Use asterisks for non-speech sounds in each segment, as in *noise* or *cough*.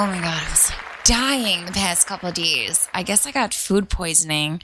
Oh my god, I was dying the past couple of days. I guess I got food poisoning,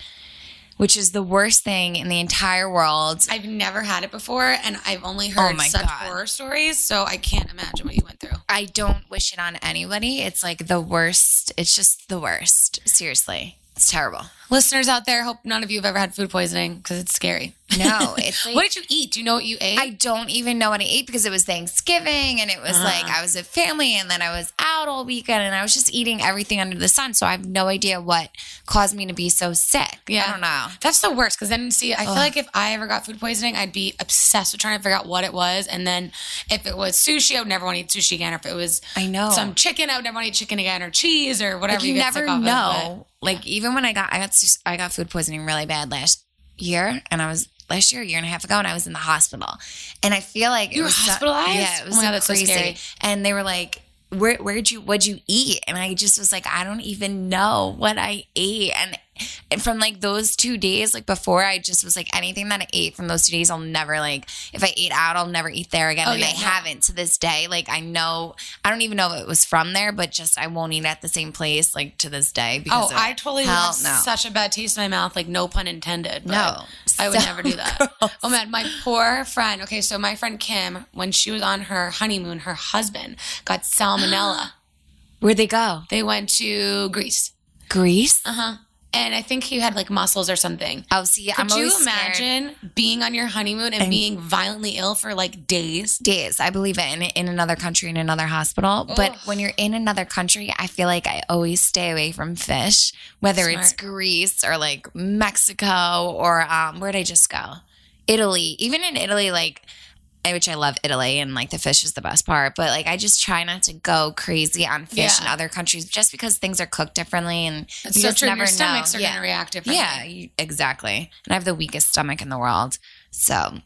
which is the worst thing in the entire world. I've never had it before, and I've only oh heard Oh my such God. horror stories, so I can't imagine what you went through. I don't wish it on anybody. It's like the worst. It's just the worst. Seriously. It's terrible. Listeners out there, hope none of you have ever had food poisoning because it's scary. No, *laughs* it's like what did you eat? Do you know what you ate? I don't even know what I ate because it was Thanksgiving and it was Uh-huh. like I was with family and then I was out all weekend and I was just eating everything under the sun. So I have no idea what caused me to be so sick. Yeah. I don't know. That's the worst because then, see, I feel like if I ever got food poisoning, I'd be obsessed with trying to figure out what it was. And then if it was sushi, I would never want to eat sushi again. Or if it was I know. some chicken, I would never want to eat chicken again or cheese or whatever Like, you, get never off of, know. like even when I got I got I got food poisoning really bad last year and I was last year a year and a half ago and I was in the hospital. And I feel like it You were was so- hospitalized? yeah it was Oh my so God, that's so crazy. and they were like where where'd you what'd you eat? And I just was like I don't even know what I ate. And from like those two days, like before, I just was like anything that I ate from those two days, I'll never like if I ate out, I'll never eat there again. Oh, and yeah, I no. haven't to this day. Like I know, I don't even know if it was from there, but just I won't eat at the same place like to this day. Because Oh, I totally Hell have no. such a bad taste in my mouth, like no pun intended. but No. I would *laughs* So never do that. Oh man, my poor friend. Okay, so my friend Kim, when she was on her honeymoon, her husband got salmonella. *gasps* Where'd they go? they went to Greece. Greece. Uh huh. And I think he had like mussels or something. Oh, see, I'm Could you always scared. imagine being on your honeymoon and, being violently ill for like days? days. I believe it in, in another country, in another hospital. But when you're in another country, I feel like I always stay away from fish, whether it's Greece or like Mexico or um, where'd I just go? Italy. Even in Italy, like, which I love Italy and like the fish is the best part, but like I just try not to go crazy on fish Yeah. in other countries just because things are cooked differently and It's you so just true. never Your stomachs know. are yeah. going to react differently. Yeah, exactly. And I have the weakest stomach in the world. So,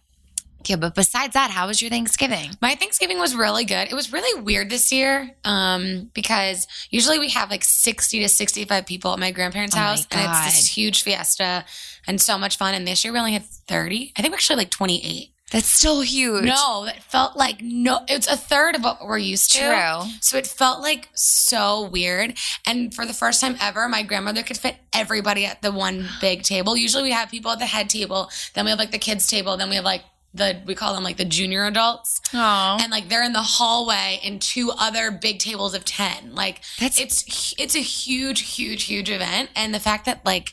yeah, but besides that, how was your Thanksgiving? My Thanksgiving was really good. It was really weird this year um, because usually we have like 60 to 65 people at my grandparents' Oh my house, and it's this huge fiesta and so much fun. And this year we only had 30. I think we're actually like 28. That's still huge. No, it felt like no, it's a third of what we're used to. True. So it felt like so weird. And for the first time ever, my grandmother could fit everybody at the one big table. Usually we have people at the head table, then we have like the kids table, then we have like the we call them like the junior adults. Oh, And like they're in the hallway in two other big tables of 10. Like That's- it's it's a huge huge huge event and the fact that like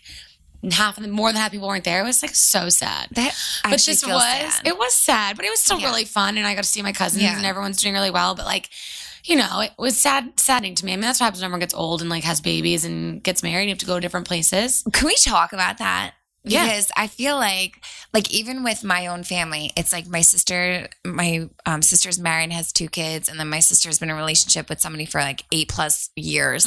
half of the more than half people weren't there It was like so sad that but this was sad. it was sad but it was still Yeah. really fun and i got to see my cousins Yeah. and everyone's doing really well but like you know it was sad saddening to me i mean that's what happens when everyone gets old and like has babies and gets married you have to go to different places Can we talk about that? Yeah. Because I feel like, like even with my own family, it's like my sister, my um, sister's married, and has two kids, and then my sister's been in a relationship with somebody for like eight plus years.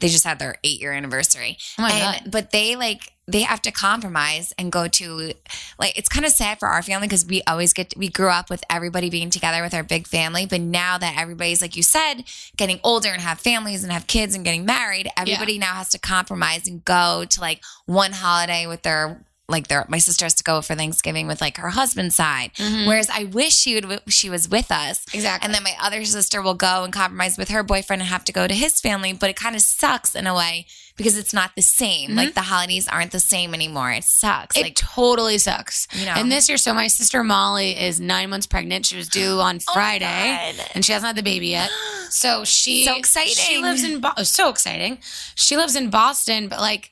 They just had their eight year anniversary, Oh my and God. but they like they have to compromise and go to like it's kind of sad for our family because we always get we grew up with everybody being together with our big family but now that everybody's like you said getting older and have families and have kids and getting married everybody now has to compromise and go to like one holiday with their like their my sister has to go for Thanksgiving with like her husband's side. Mm-hmm. Whereas I wish she would she was with us. Exactly. and then my other sister will go and compromise with her boyfriend and have to go to his family but it kind of sucks in a way because it's not the same like mm-hmm. the holidays aren't the same anymore it sucks it like totally sucks You know. and this year so my sister molly is nine months pregnant she was due on *gasps* oh, friday Oh and she hasn't had the baby yet *gasps* so she So exciting. she lives in Bo- oh, so exciting she lives in boston but like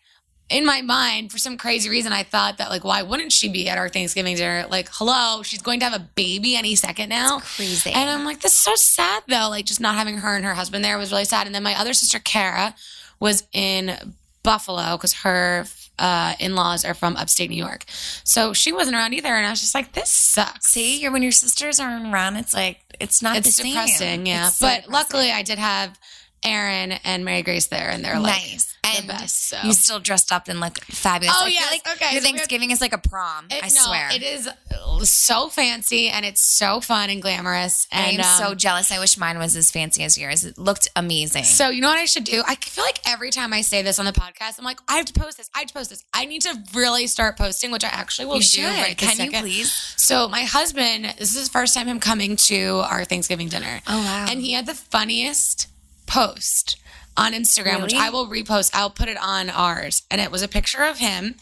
in my mind, for some crazy reason, I thought that like, why wouldn't she be at our Thanksgiving dinner? Like, hello, she's going to have a baby any second now. crazy. And I'm like, this is so sad though. Like, just not having her and her husband there was really sad. And then my other sister, Kara, was in Buffalo because her uh, in laws are from upstate New York. So she wasn't around either. And I was just like, this sucks. See, you're, when your sisters aren't around, it's like it's not it's the same. depressing. Yeah. It's so but depressing. luckily, I did have Aaron and Mary Grace there, and they're like, nice. And best, so. you still dressed up and look fabulous. Oh, yeah, like Okay, your so Thanksgiving is like a prom. It- I no, swear. it is so fancy and it's so fun and glamorous. I And am so um, jealous. I wish mine was as fancy as yours. It looked amazing. So you know what I should do? I feel like every time I say this on the podcast, I'm like, I have to post this. I have to post this. I need to really start posting, which I actually will you do. should. right Can you please? So my husband, this is the first time him coming to our Thanksgiving dinner. Oh, wow. And he had the funniest post on Instagram, which I will repost. I'll put it on ours. And it was a picture of him.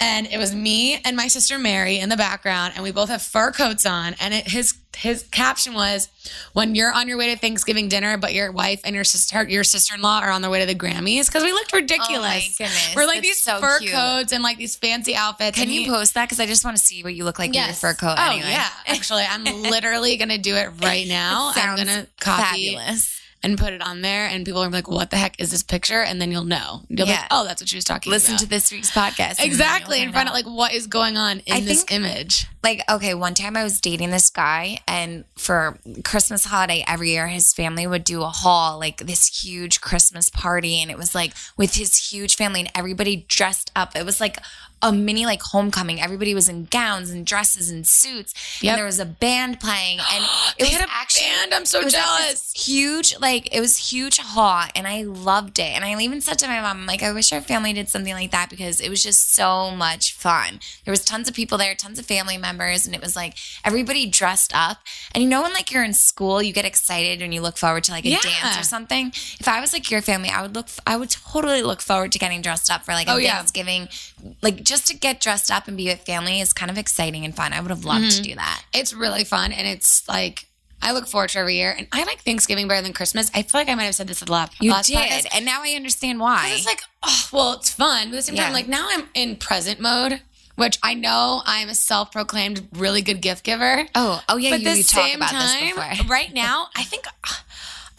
And it was me and my sister Mary in the background, and we both have fur coats on. And it, his his caption was, "When you're on your way to Thanksgiving dinner, but your wife and your sister your sister in law are on their way to the Grammys," because we looked oh ridiculous. goodness, We're like that's these so fur cute. coats and like these fancy outfits. Can and you he- post that? Because I just want to see what you look like in your fur coat. Oh anyway. yeah, actually, I'm *laughs* literally gonna do it right now. I'm gonna copy fabulous. And put it on there, and people are like, "What the heck is this picture?" And then you'll know. You'll be Yeah. like, "Oh, that's what she was talking about. Listen about." to this week's podcast. exactly you'll and find find out like what is going on in I this think- image. like okay one time i was dating this guy and for christmas holiday every year his family would do a haul like this huge christmas party and it was like with his huge family and everybody dressed up it was like a mini like homecoming everybody was in gowns and dresses and suits Yep. and there was a band playing and *gasps* it was had a actually band. I'm so it was jealous. huge like it was huge haul and i loved it and i even said to my mom like i wish our family did something like that because it was just so much fun there was tons of people there tons of family members and it was like everybody dressed up and you know when like you're in school you get excited and you look forward to like a Yeah. dance or something if i was like your family i would look i would totally look forward to getting dressed up for like a Oh, yeah. thanksgiving like just to get dressed up and be with family is kind of exciting and fun i would have loved Mm-hmm. to do that It's really fun, and it's like I look forward to every year. And I like Thanksgiving better than Christmas. I feel like I might have said this at the last, you last did podcast. and now i understand why It's like, oh, well, it's fun. But at the same Yeah. time, like now I'm in present mode, which I know I'm a self-proclaimed really good gift giver. Oh, oh yeah, but you, you same about this time, before. right now, I think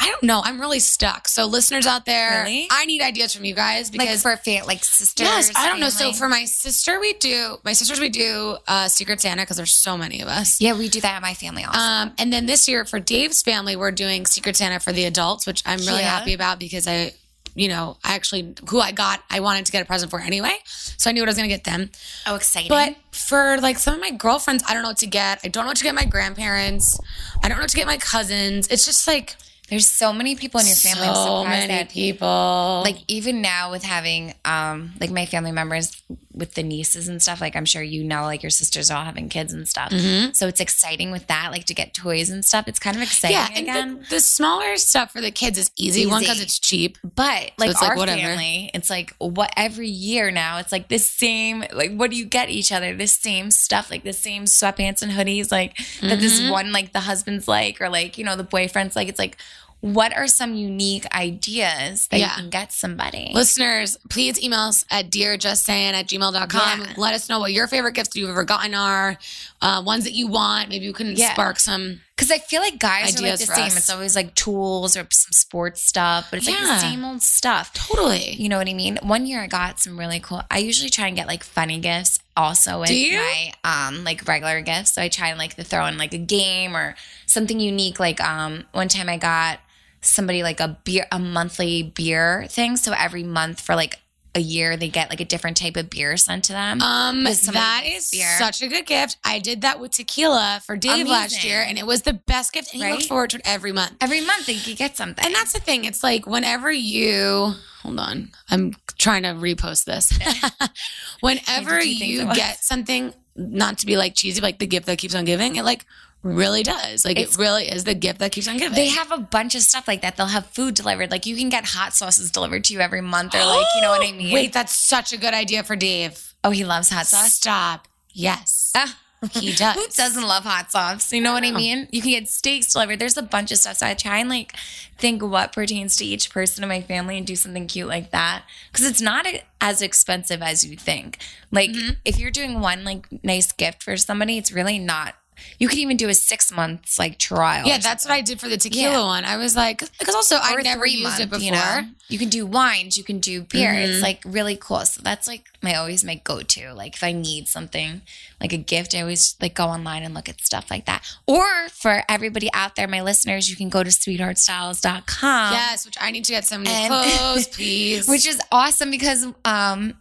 I don't know. I'm really stuck. So listeners out there, Really? I need ideas from you guys Like because for fa- like sisters. yes, I don't know. So for my sister, we do my sisters we do uh, Secret Santa because there's so many of us. yeah, we do that at my family also. Um, and then this year for Dave's family, we're doing Secret Santa for the adults, which I'm really Yeah. happy about because I, you know, I actually who I got, I wanted to get a present for anyway, so I knew what I was gonna get them. oh, exciting! But for like some of my girlfriends, I don't know what to get. I don't know what to get my grandparents. I don't know what to get my cousins. It's just like there's so many people in your family. I'm so many that people. like even now with having um like my family members with the nieces and stuff. Like I'm sure you know, like your sisters are all having kids and stuff. Mm-hmm. So it's exciting with that, like to get toys and stuff. It's kind of exciting yeah, again. the, the smaller stuff for the kids is easy. One because it's cheap. But like it's like, our family, it's like what every year now, it's like the same. Like, what do you get each other? The same stuff, like the same sweatpants and hoodies, like that. This Mm-hmm. one, like the husband's like, or like you know the boyfriend's like. It's like, what are some unique ideas that Yeah. you can get somebody? Listeners, please email us at dearjustsaying at gmail.com. Yeah. Let us know what your favorite gifts you've ever gotten are, uh, ones that you want. Maybe you can Yeah. spark some. Because I feel like guys are like the same. us. It's always like tools or some sports stuff, but it's like the same old stuff. Totally. You know what I mean? One year I got some really cool. I usually try and get like funny gifts also with Do you? my um like regular gifts. So I try and like to throw in like a game or something unique. Like um one time I got somebody like a beer a monthly beer thing. So every month for like a year they get like a different type of beer sent to them. Um, that is beer. such a good gift. I did that with tequila for Dave last year, and it was the best gift. And he looks forward to it every month. every month they could get something. And that's the thing. It's like whenever you hold on, I'm trying to repost this. *laughs* *laughs* whenever two you get something, not to be like cheesy, like the gift that keeps on giving, it like really does. Like It's- it really is the gift that keeps on giving. They have a bunch of stuff like that. They'll have food delivered. Like you can get hot sauces delivered to you every month, or like you know what I *gasps* mean. Wait, that's such a good idea for Dave. oh, he loves hot sauce. Stop. Yes, Ah. he *laughs* does. Who doesn't love hot sauce? You know what I mean? You can get steaks delivered. There's a bunch of stuff. So I try and like think what pertains to each person in my family and do something cute like that. Because it's not as expensive as you think. Like if you're doing one like nice gift for somebody, it's really not. You could even do a six months like trial. Yeah, that's what I did for the tequila Yeah. one. I was like, because also I never used month, it before. You, know? you can do wines, you can do beer. Mm-hmm. It's like really cool. So that's like my always my go to. Like if I need something like a gift, I always like go online and look at stuff like that. Or for everybody out there, my listeners, you can go to sweetheartstyles.com. Yes, which I need to get some new And- clothes, *laughs* please. Which is awesome because um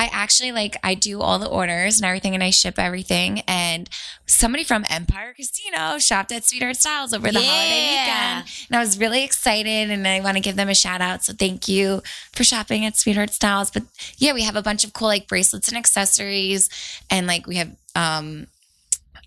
I actually like I do all the orders and everything and I ship everything. And somebody from Empire Casino shopped at Sweetheart Styles over the holiday weekend. And I was really excited and I want to give them a shout out. So thank you for shopping at Sweetheart Styles. But yeah we have a bunch of cool like bracelets and accessories. And like we have um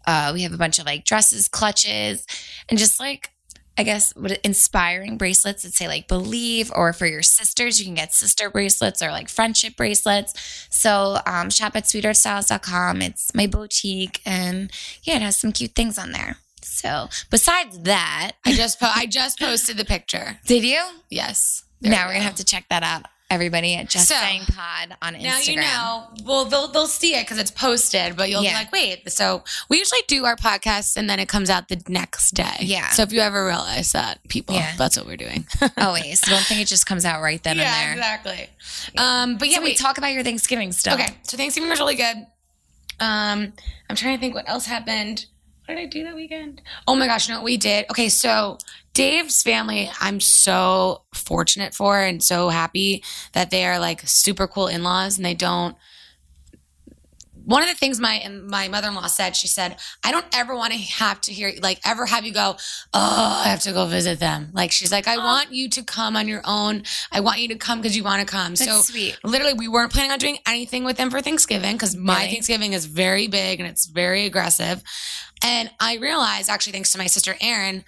uh we have a bunch of like dresses clutches. And just like I guess what inspiring bracelets that say like believe, or for your sisters, you can get sister bracelets or like friendship bracelets. So um, shop at sweetheartstyles.com. It's my boutique, and yeah, it has some cute things on there. So besides that, I just po- I just posted the picture. *laughs* did you? Yes. now we're gonna have to check that out. Everybody at Just So, Saying Pod on Instagram. Now you know. Well, they'll they'll see it because it's posted, but you'll Yeah. be like, wait. So we usually do our podcast and then it comes out the next day. Yeah. So if you ever realize that, people, Yeah. that's what we're doing. *laughs* Always. Don't think it just comes out right then yeah, and there. exactly. Um, but yeah, So we talk about your Thanksgiving stuff. Okay, so Thanksgiving was really good. Um, I'm trying to think what else happened. What did I do that weekend? Oh my gosh, no, we did? Okay, so Dave's family, I'm so fortunate for and so happy that they are like super cool in-laws and they don't one of the things my my mother-in-law said, she said, I don't ever want to have to hear like ever have you go, oh, I have to go visit them. Like she's like, I want you to come on your own. I want you to come because you want to come. That's so sweet. literally we weren't planning on doing anything with them for Thanksgiving because my Really? Thanksgiving is very big and it's very aggressive. And I realized, actually, thanks to my sister Erin,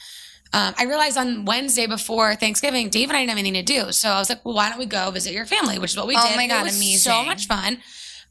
um, I realized on Wednesday before Thanksgiving, Dave and I didn't have anything to do. So I was like, well, why don't we go visit your family? Which is what we Oh did. my It God, was amazing. So much fun.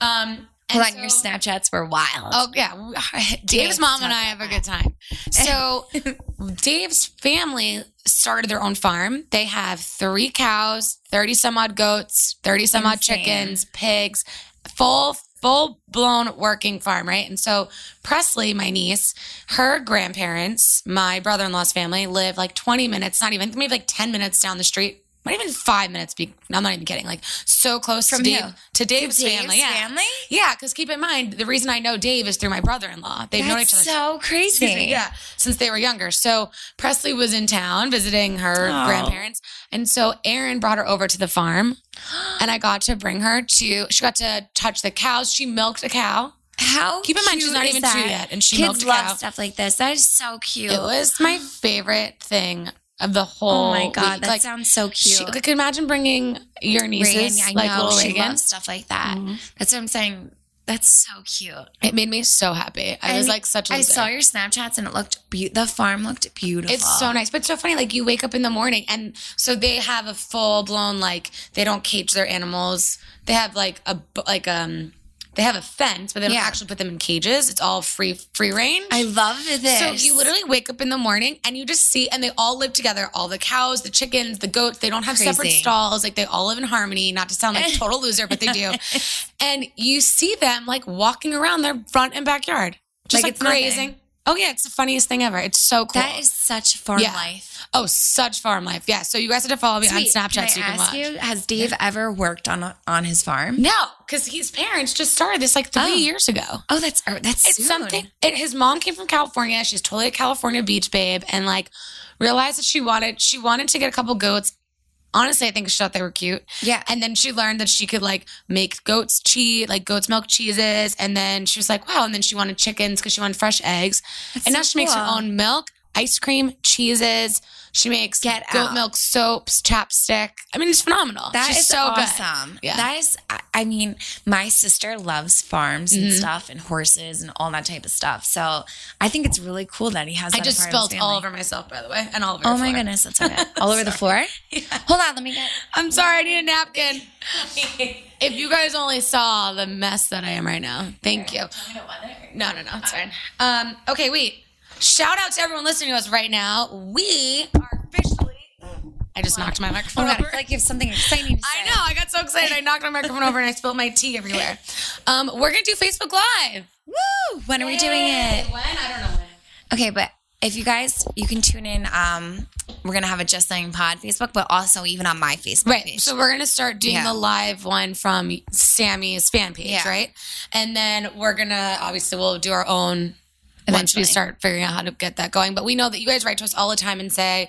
Um, and Hold on, your Snapchats were wild. Oh yeah, *laughs* Dave's mom and I have a good time. So *laughs* Dave's family started their own farm. They have three cows, thirty some odd goats, thirty some odd chickens, pigs, full full blown working farm, right? And so Presley, my niece, her grandparents, my brother in law's family, live like twenty minutes, not even maybe like ten minutes down the street. Not even five minutes. Be, I'm not even kidding. Like so close From to Dave, who? to Dave's, Dave's family. Yeah, family? yeah, because keep in mind, the reason I know Dave is through my brother in law. They've known each That's other so crazy. yeah, since they were younger. So Presley was in town visiting her Oh. grandparents. And so Erin brought her over to the farm *gasps* and I got to bring her to, she got to touch the cows. She milked a cow. How Keep in mind, she's not even that? two yet, and she Kids milked a love cow. stuff like this. That is so cute. It was my favorite thing of the whole oh my god, week. that like, sounds so cute. she, like, imagine bringing your nieces, Reagan, I like know little she Reagan. stuff like that. Mhm. That's what I'm saying. That's so cute. It made me so happy. I was And like such a I loser. saw your Snapchats and it looked be- the farm looked beautiful. It's so nice, but it's so funny. Like you wake up in the morning, and so they have a full blown like they don't cage their animals. They have like a like um they have a fence, but they don't Yeah. actually put them in cages. It's all free free range. I love this. so you literally wake up in the morning and you just see, and they all live together. All the cows, the chickens, the goats. They don't have separate stalls. Like they all live in harmony. Not to sound like a *laughs* total loser, but they do. And you see them like walking around their front and backyard, just Like like, it's nothing. Oh yeah, it's the funniest thing ever. It's so cool. that is such farm Yeah. life. Oh, such farm life. Yeah. So you guys have to follow me Sweet. on Snapchat Can I so you can ask watch. you, has Dave ever worked on on his farm? No, because his parents just started this like three Oh. years ago. Oh, that's oh, that's It's soon. something. It, his mom came from California. She's totally a California beach babe, and like realized that she wanted she wanted to get a couple goats. Honestly, I think she thought they were cute. Yeah. And then she learned that she could like make goats cheese, like goat's milk cheeses. And then she was like, wow. And then she wanted chickens because she wanted fresh eggs. That's and now so she makes her own milk, ice cream, cheeses. She makes Get goat out. milk soaps, chapstick. I mean, it's phenomenal. That is She's so good. awesome. Yeah. That is, I- mean, my sister loves farms and Mhm. stuff and horses and all that type of stuff. So I think it's really cool that he has. I just as part of his spilled all over myself, by the way, and all over. Oh my floor. goodness, that's okay. *laughs* All over the floor. Hold on, let me get. *laughs* I'm sorry, I need a napkin. *laughs* if you guys only saw the mess that I am right now, thank you. No, no, no, it's fine. Um, okay, wait. Shout out to everyone listening to us right now. We are officially. I just knocked my Oh microphone I over. feel like you have something exciting to say. I know. I got so excited. I knocked my microphone over and I spilled my tea everywhere. Um, we're gonna do Facebook Live. Woo! When are we doing Yay. it? When? I don't know when. Okay, but if you guys, you can tune in. Um, we're gonna have a Just Saying Pod Facebook, but also even on my Facebook Right. page. So we're gonna start doing Yeah. the live one from Sammy's fan page, Yeah. right? And then we're gonna obviously we'll do our own once we Eventually. start figuring out how to get that going. But we know that you guys write to us all the time and say,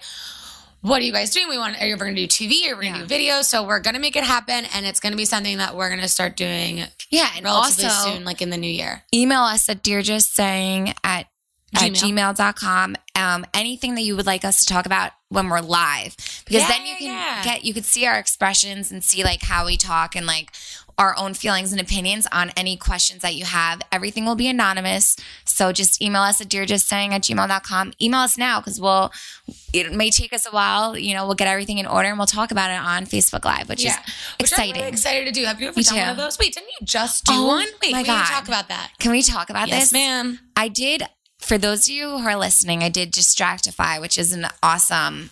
"What are you guys doing? We want are you ever gonna do TV or we're gonna Yeah. do video?" So we're gonna make it happen, and it's gonna be something that we're gonna start doing yeah, and relatively also soon, like in the new year. email us at dearjustsaying at at Gmail. gmail.com um, anything that you would like us to talk about when we're live because Yeah, then you can yeah. get you could see our expressions and see like how we talk and like our own feelings and opinions on any questions that you have. Everything will be anonymous. So just email us at dearjustsaying at gmail.com. Email us now because we'll, it may take us a while. You know, we'll get everything in order and we'll talk about it on Facebook Live, which Yeah. is Which I'm exciting. really excited to do. Have you ever Me done too. one of those? Wait, didn't you just do Oh one? Wait, my we God. talk about that. Can we talk about this? Yes, this? ma'am. I did, for those of you who are listening, I did Distractify, which is an awesome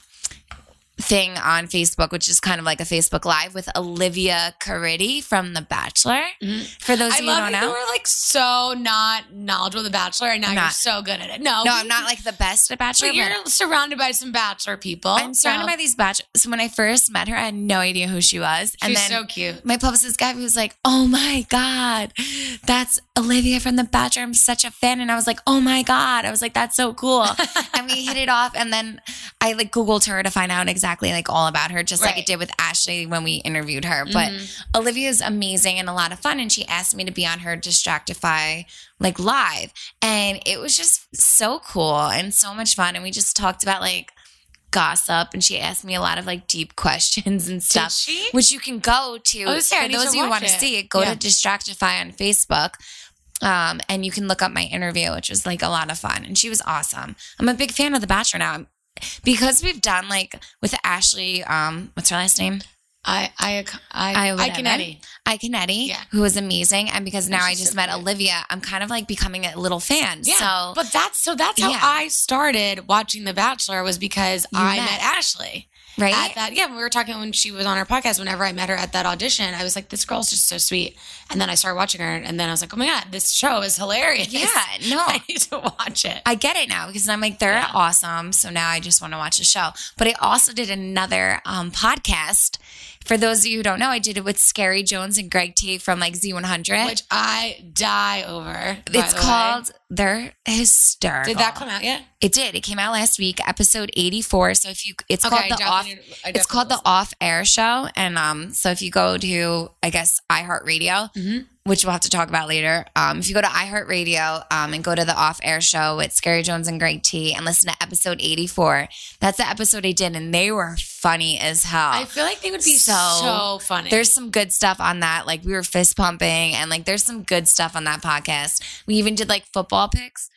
thing on Facebook, which is kind of like a Facebook Live with Olivia Caridi from The Bachelor. Mm-hmm. For those I of you who love don't know. you were like so not knowledgeable of The Bachelor, and now I'm you're not. so good at it. No, no, I'm not like the best at Bachelor, But but you're surrounded by some Bachelor people. I'm surrounded by these Bachelor. So when I first met her, I had no idea who she was. And She's then so cute. my publicist guy was like, "Oh my god, that's Olivia from The Bachelor. I'm such a fan." And I was like, "Oh my god!" I was like, "That's so cool." *laughs* and we hit it off. And then I like Googled her to find out exactly like all about her, just like it did with Ashley when we interviewed her. But Olivia is amazing and a lot of fun. And she asked me to be on her Distractify like live, and it was just so cool and so much fun. And we just talked about like gossip and she asked me a lot of like deep *laughs* questions and stuff she? which you can go to Oh, for those of you who want to see it go Yeah. to distractify on facebook um, and you can look up my interview which was like a lot of fun and she was awesome i'm a big fan of the bachelor now because we've done like with ashley um, what's her last name I I I I I, whatever. Canetti. Yeah. who was amazing. And because now I just so met cute. Olivia, I'm kind of like becoming a little fan. Yeah, So but that's so that's how Yeah. I started watching The Bachelor was because You I met. met Ashley. Right? at that yeah we were talking when she was on our podcast whenever i met her at that audition i was like this girl's just so sweet and then i started watching her and then i was like oh my god this show is hilarious Yeah, *laughs* no. i need to watch it I get it now because I'm like, they're Yeah. awesome. So now I just want to watch the show. But I also did another um, podcast. For those of you who don't know, I did it with Skeery Jones and Greg T from like Z100. which i die over it's the way. called, they're hysterical. did that come out yet It did. It came out last week, episode 84. So if you, it's Okay, called the off, it's called the listened. off air show. And um, so if you go to, I guess, iHeartRadio, Mhm. Which we'll have to talk about later. Um, if you go to iHeartRadio um, and go to the off air show with Skeery Jones and Greg T and listen to episode 84, that's the episode I did. And they were funny as hell. i feel like they would be so, So, funny There's some good stuff on that. Like we were fist pumping and like there's some good stuff on that podcast. We even did like football picks.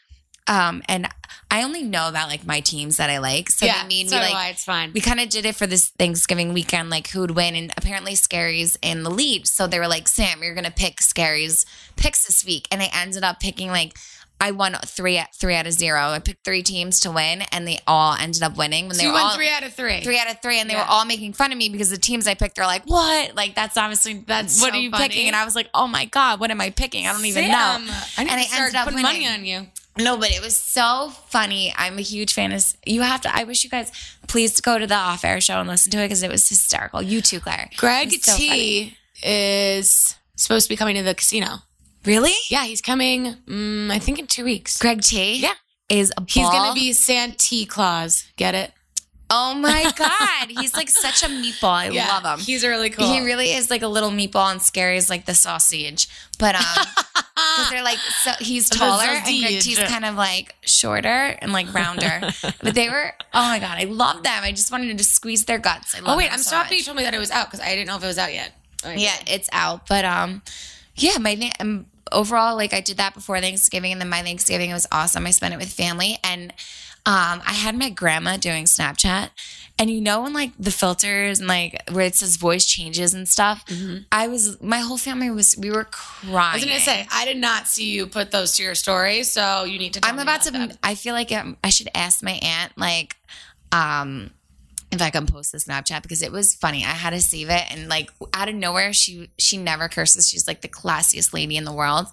Um, and I only know about like my teams that I like. So yeah they made so me like I, it's fine we kind of did it for this Thanksgiving weekend, like who would win, and apparently Skeery's in the lead. So they were like, Sam, you're gonna pick Skeery's picks this week, and I ended up picking like I won three three out of zero. I picked three teams to win, and they all ended up winning. When so they were won all three out of three three out of three, and they Yeah. were all making fun of me because the teams I picked are like, what? Like that's obviously That's what so are you funny. picking? And I was like, oh my god, what am I picking? I don't even Sam, know. i need And I to start ended up putting money on you No, but it was so funny. I'm a huge fan of. You have to. I wish you guys please go to the off air show and listen to it because it was hysterical. You too, Claire. greg so funny. t is supposed to be coming to the casino Really? Yeah, he's coming. Mm, I think in two weeks. Greg T. Yeah. is a He's gonna be Santa Claus. Get it? Oh my *laughs* god, he's like such a meatball. I love him. He's really cool. He really is like a little meatball, and Skeery is like the sausage. But um, because they're like so he's *laughs* taller and Greg. T's kind of like shorter and like rounder. but they were oh my god, I love them. I just wanted to just squeeze their guts. I love oh wait, I'm so happy much. you told me that it was out because I didn't know if it was out yet. Oh, Yeah, it's out. But um, yeah, my na- um, overall, like I did that before Thanksgiving, and then my Thanksgiving was awesome. I spent it with family, and um, I had my grandma doing Snapchat, and you know when like the filters and like where it says voice changes and stuff. I was my whole family was we were crying. Mm-hmm. I was gonna say I did not see you put those to your story, so you need to. I'm me about to. that. I feel like um, I should ask my aunt, like, um, if I can post the Snapchat because it was funny. I had to save it, and like out of nowhere, she she never curses. She's like the classiest lady in the world,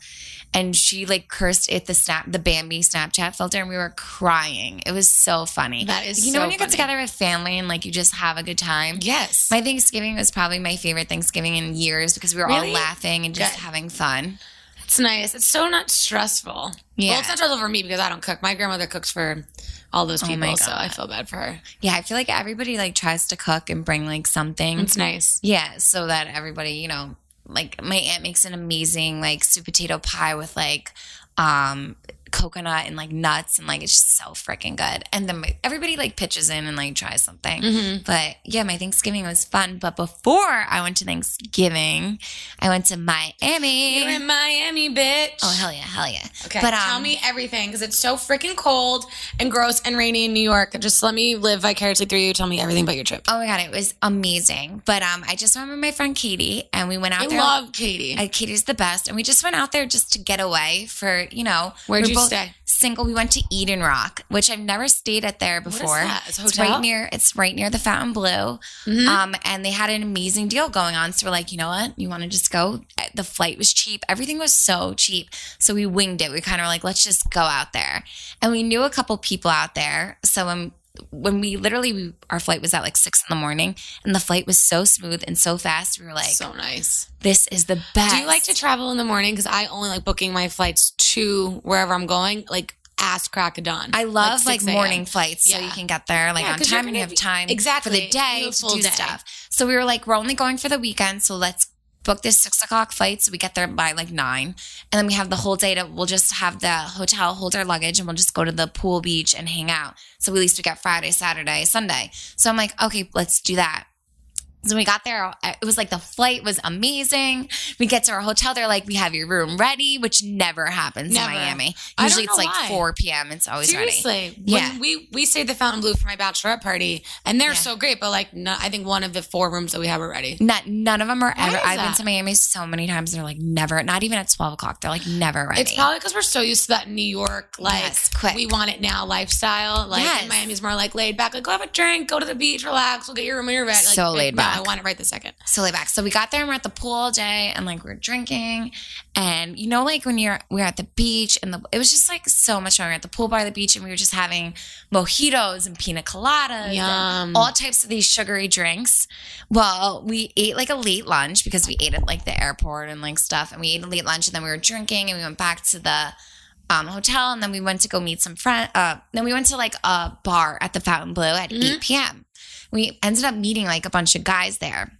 and she like cursed at the snap the Bambi Snapchat filter, and we were crying. It was so funny. That is you know so when you get together with family and like you just have a good time. Yes. My Thanksgiving was probably my favorite Thanksgiving in years because we were Really? all laughing and just Good. having fun. It's nice. It's so not stressful. Yeah. Well, it's not stressful for me because I don't cook. My grandmother cooks for all those Oh people, my so I feel bad for her. Yeah, I feel like everybody like tries to cook and bring like something. It's nice. Yeah, so that everybody, you know, like my aunt makes an amazing like sweet potato pie with like um coconut and like nuts and like it's just so freaking good. And then my, everybody like pitches in and like tries something. Mhm. But yeah, my Thanksgiving was fun. But before I went to Thanksgiving, I went to Miami. You're in Miami, bitch. oh hell yeah, hell yeah. Okay, But tell um, me everything because it's so freaking cold and gross and rainy in New York. Just let me live vicariously through you. Tell me everything about your trip. Oh my god, it was amazing. But um, I just went with my friend Katie, and we went out I there. love Katie. Uh, Katie's the best, and we just went out there just to get away for you know. Where'd we're you both stay? Single. We went to Eden Rock, which I've never stayed at there What is before. that? It's a It's hotel? right near. It's right near the Fontainebleau. Mhm. Um, and they had an amazing deal going on. So we're like, you know what? You want to just go? Uh, The flight was cheap. Everything was so cheap. So we winged it. We kind of were like, let's just go out there. And we knew a couple people out there. So when when we literally we, our flight was at like six in the morning, and the flight was so smooth and so fast, we were like, so nice. this is the best. Do you like to travel in the morning? Because I only like booking my flights to wherever I'm going, like ass crack of dawn. I love like, 6 a.m. morning flights so Yeah. you can get there like Yeah, on time and you have time Exactly. for the day You have a to do day. stuff. So we were like, we're only going for the weekend, so let's book this six o'clock flight so we get there by like nine, and then we have the whole day to. We'll just have the hotel hold our luggage and we'll just go to the pool, beach, and hang out. So at least we get Friday, Saturday, Sunday. So I'm like, okay, let's do that. So we got there. It was like the flight was amazing. We get to our hotel. They're like, we have your room ready, which never happens Never. in Miami. Usually it's like why. 4 p.m. It's always ready. Seriously, Yeah. We we stayed the Fontainebleau for my bachelorette party, and they're Yeah. so great. But like, no, I think one of the four rooms that we have are ready. Not, none of them are Why ever. I've been to Miami so many times. They're like never, not even at 12 o'clock. They're like never ready. It's probably because we're so used to that New York, like Yes, quick. we want it now lifestyle. Like Yes. Miami's more like laid back, like go have a drink, go to the beach, relax, we'll get your room when you're ready. Like, So laid back. I want it right this second. so laid back. So we got there and we're at the pool all day and like we're drinking. And you know, like when you're, we are at the beach and the, it was just like so much fun. We are at the pool by the beach and we were just having mojitos and pina coladas. and Yum. all types of these sugary drinks. Well, we ate like a late lunch because we ate at like the airport and like stuff. And we ate a late lunch and then we were drinking and we went back to the um, hotel and then we went to go meet some friends. Uh, then we went to like a bar at the Fontainebleau at Mhm. 8 p.m. We ended up meeting like a bunch of guys there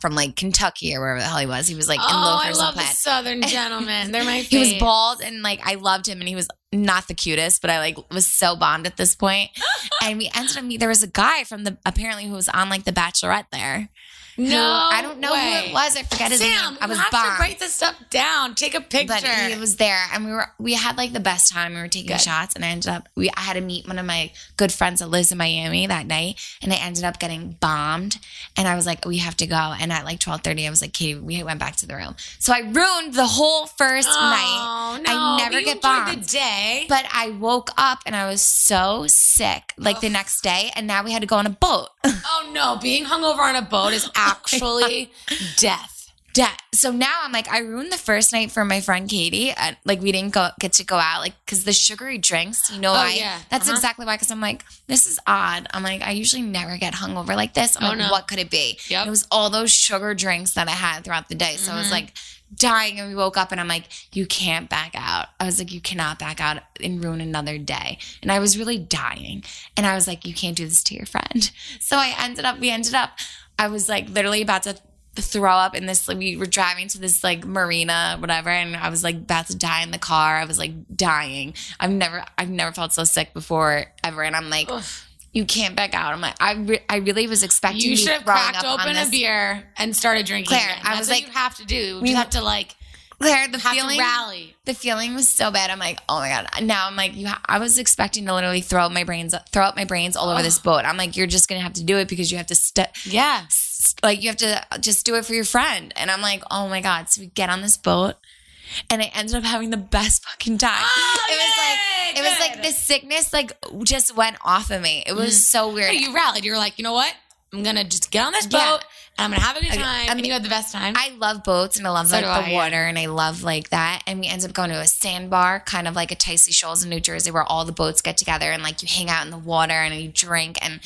from like Kentucky or wherever the hell he was. He was like in oh, I loafers love and the plaid. Southern *laughs* gentlemen. They're my He was bald and like I loved him and he was not the cutest, but I like was so bombed at this point. *laughs* and we ended up there was a guy from the apparently who was on like the Bachelorette there. Who- No, I don't know way. who it was. I forget his Sam, name. I was you have bombed. to write this stuff down. Take a picture. but he was there and we were we had like the best time. We were taking Good. shots and I ended up we I had to meet one of my good friends that lives in Miami that night and I ended up getting bombed and I was like, we have to go. And at like twelve thirty, I was like, Katie, we went back to the room. So I ruined the whole first oh, night. Oh, I never get bombed. The day. But I woke up and I was so sick like the next day, and now we had to go on a boat. *laughs* oh no, being hungover on a boat is actually *laughs* death. Death. So now I'm like, I ruined the first night for my friend Katie. And like, we didn't go get to go out, like, because the sugary drinks, you know Oh, why? yeah. That's Uh-huh. exactly why. Because I'm like, this is odd. I'm like, I usually never get hungover like this. I'm Oh, like, no. what could it be? Yep. It was all those sugar drinks that I had throughout the day. So I was Mhm. like, dying and we woke up and I'm like, you can't back out. I was like, you cannot back out and ruin another day. And I was really dying. And I was like, you can't do this to your friend. *laughs* So I ended up, we ended up, I was like literally about to throw up in this, like, we were driving to this like marina, whatever. And I was like about to die in the car. I was like dying. I've never, I've never felt so sick before ever. And I'm like, Ugh. you can't back out. I'm like, I, re- I really was expecting You should have cracked open a beer and started drinking. Claire. I was what like- you have to do. You We- have to like Claire, the have feeling, to rally. the feeling was so bad. I'm like, oh my god. Now I'm like, you. Ha- I was expecting to literally throw my brains, throw up my brains all over this boat. I'm like, you're just gonna have to do it because you have to step, Yeah. like you have to just do it for your friend. And I'm like, oh my god. So we get on this boat, and I ended up having the best fucking time. Oh, it was like, it was like the sickness like just went off of me. It was mm. so weird. You rallied. You were like, you know what? I'm gonna just get on this boat Yeah. and I'm gonna have a good time. I and mean- you had the best time. I love boats and I love So like do the I, yeah. water and I love like that. And we ended up going to a sandbar, kind of like a Tices Shoals in New Jersey, where all the boats get together and like you hang out in the water and you drink. And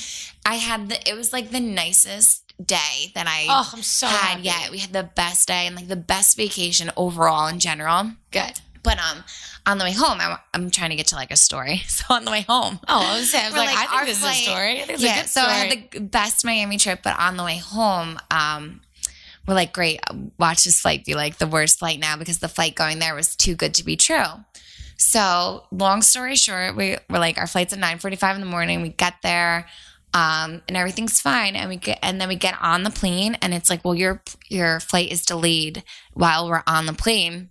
I had the, it was like the nicest day that I oh, I'm so had happy. yet. We had the best day and like the best vacation overall in general. Good. But um, on the way home, I'm, I'm trying to get to like a story. *laughs* So on the way home, Oh, I was, saying, I was like, like, I think this flight- is a story. It's yeah, a so story. I had the best Miami trip, but on the way home, um, we're like, great, watch this flight be like the worst flight now because the flight going there was too good to be true. So long story short, we we're like our flight's at nine forty five in the morning. We get there, um, and everything's fine. And we get and then we get on the plane, and it's like, well, your your flight is delayed while we're on the plane.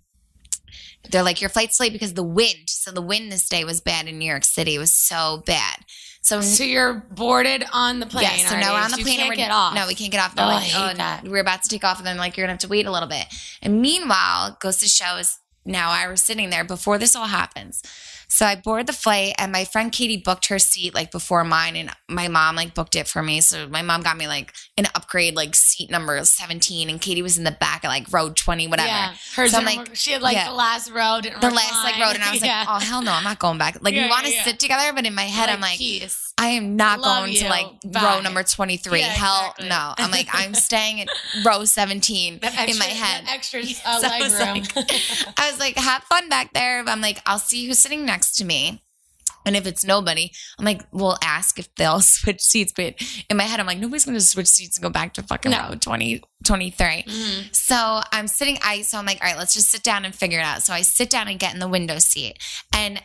They're like, your flight's late because the wind. So the wind this day was bad in New York City. It was so bad. So So you're boarded on the plane. yeah, so now we're on the You plane can't and we're get off. No, we can't get off. They're Oh, like, oh, that. we're about to take off, and then like you're gonna have to wait a little bit. And meanwhile, goes to show is now I was sitting there before this all happens. So I board the flight, and my friend Katie booked her seat like before mine, and my mom like booked it for me. So my mom got me like an upgrade, like seat number 17, and Katie was in the back at like row 20, whatever. Yeah, hers. So I'm like- work. she had like yeah. the last row. The last like recline. road, and I was *laughs* Yeah. like, oh hell no, I'm not going back. Like Yeah, we want to sit together, but in my head, I'm like, peace. I am not Love going to like Bye. row number 23. Yeah, Hell exactly. no. I'm like, I'm *laughs* staying at row 17 extra, in my head. that extra *laughs* uh, So I was room. like- I was like, have fun back there. But I'm like, I'll see who's sitting next to me. And if it's nobody, I'm like, we'll ask if they'll *laughs* switch seats. But in my head, I'm like, nobody's going to switch seats and go back to fucking No. row 20, 23. Mhm. So I'm sitting, I so I'm like, all right, let's just sit down and figure it out. So I sit down and get in the window seat. And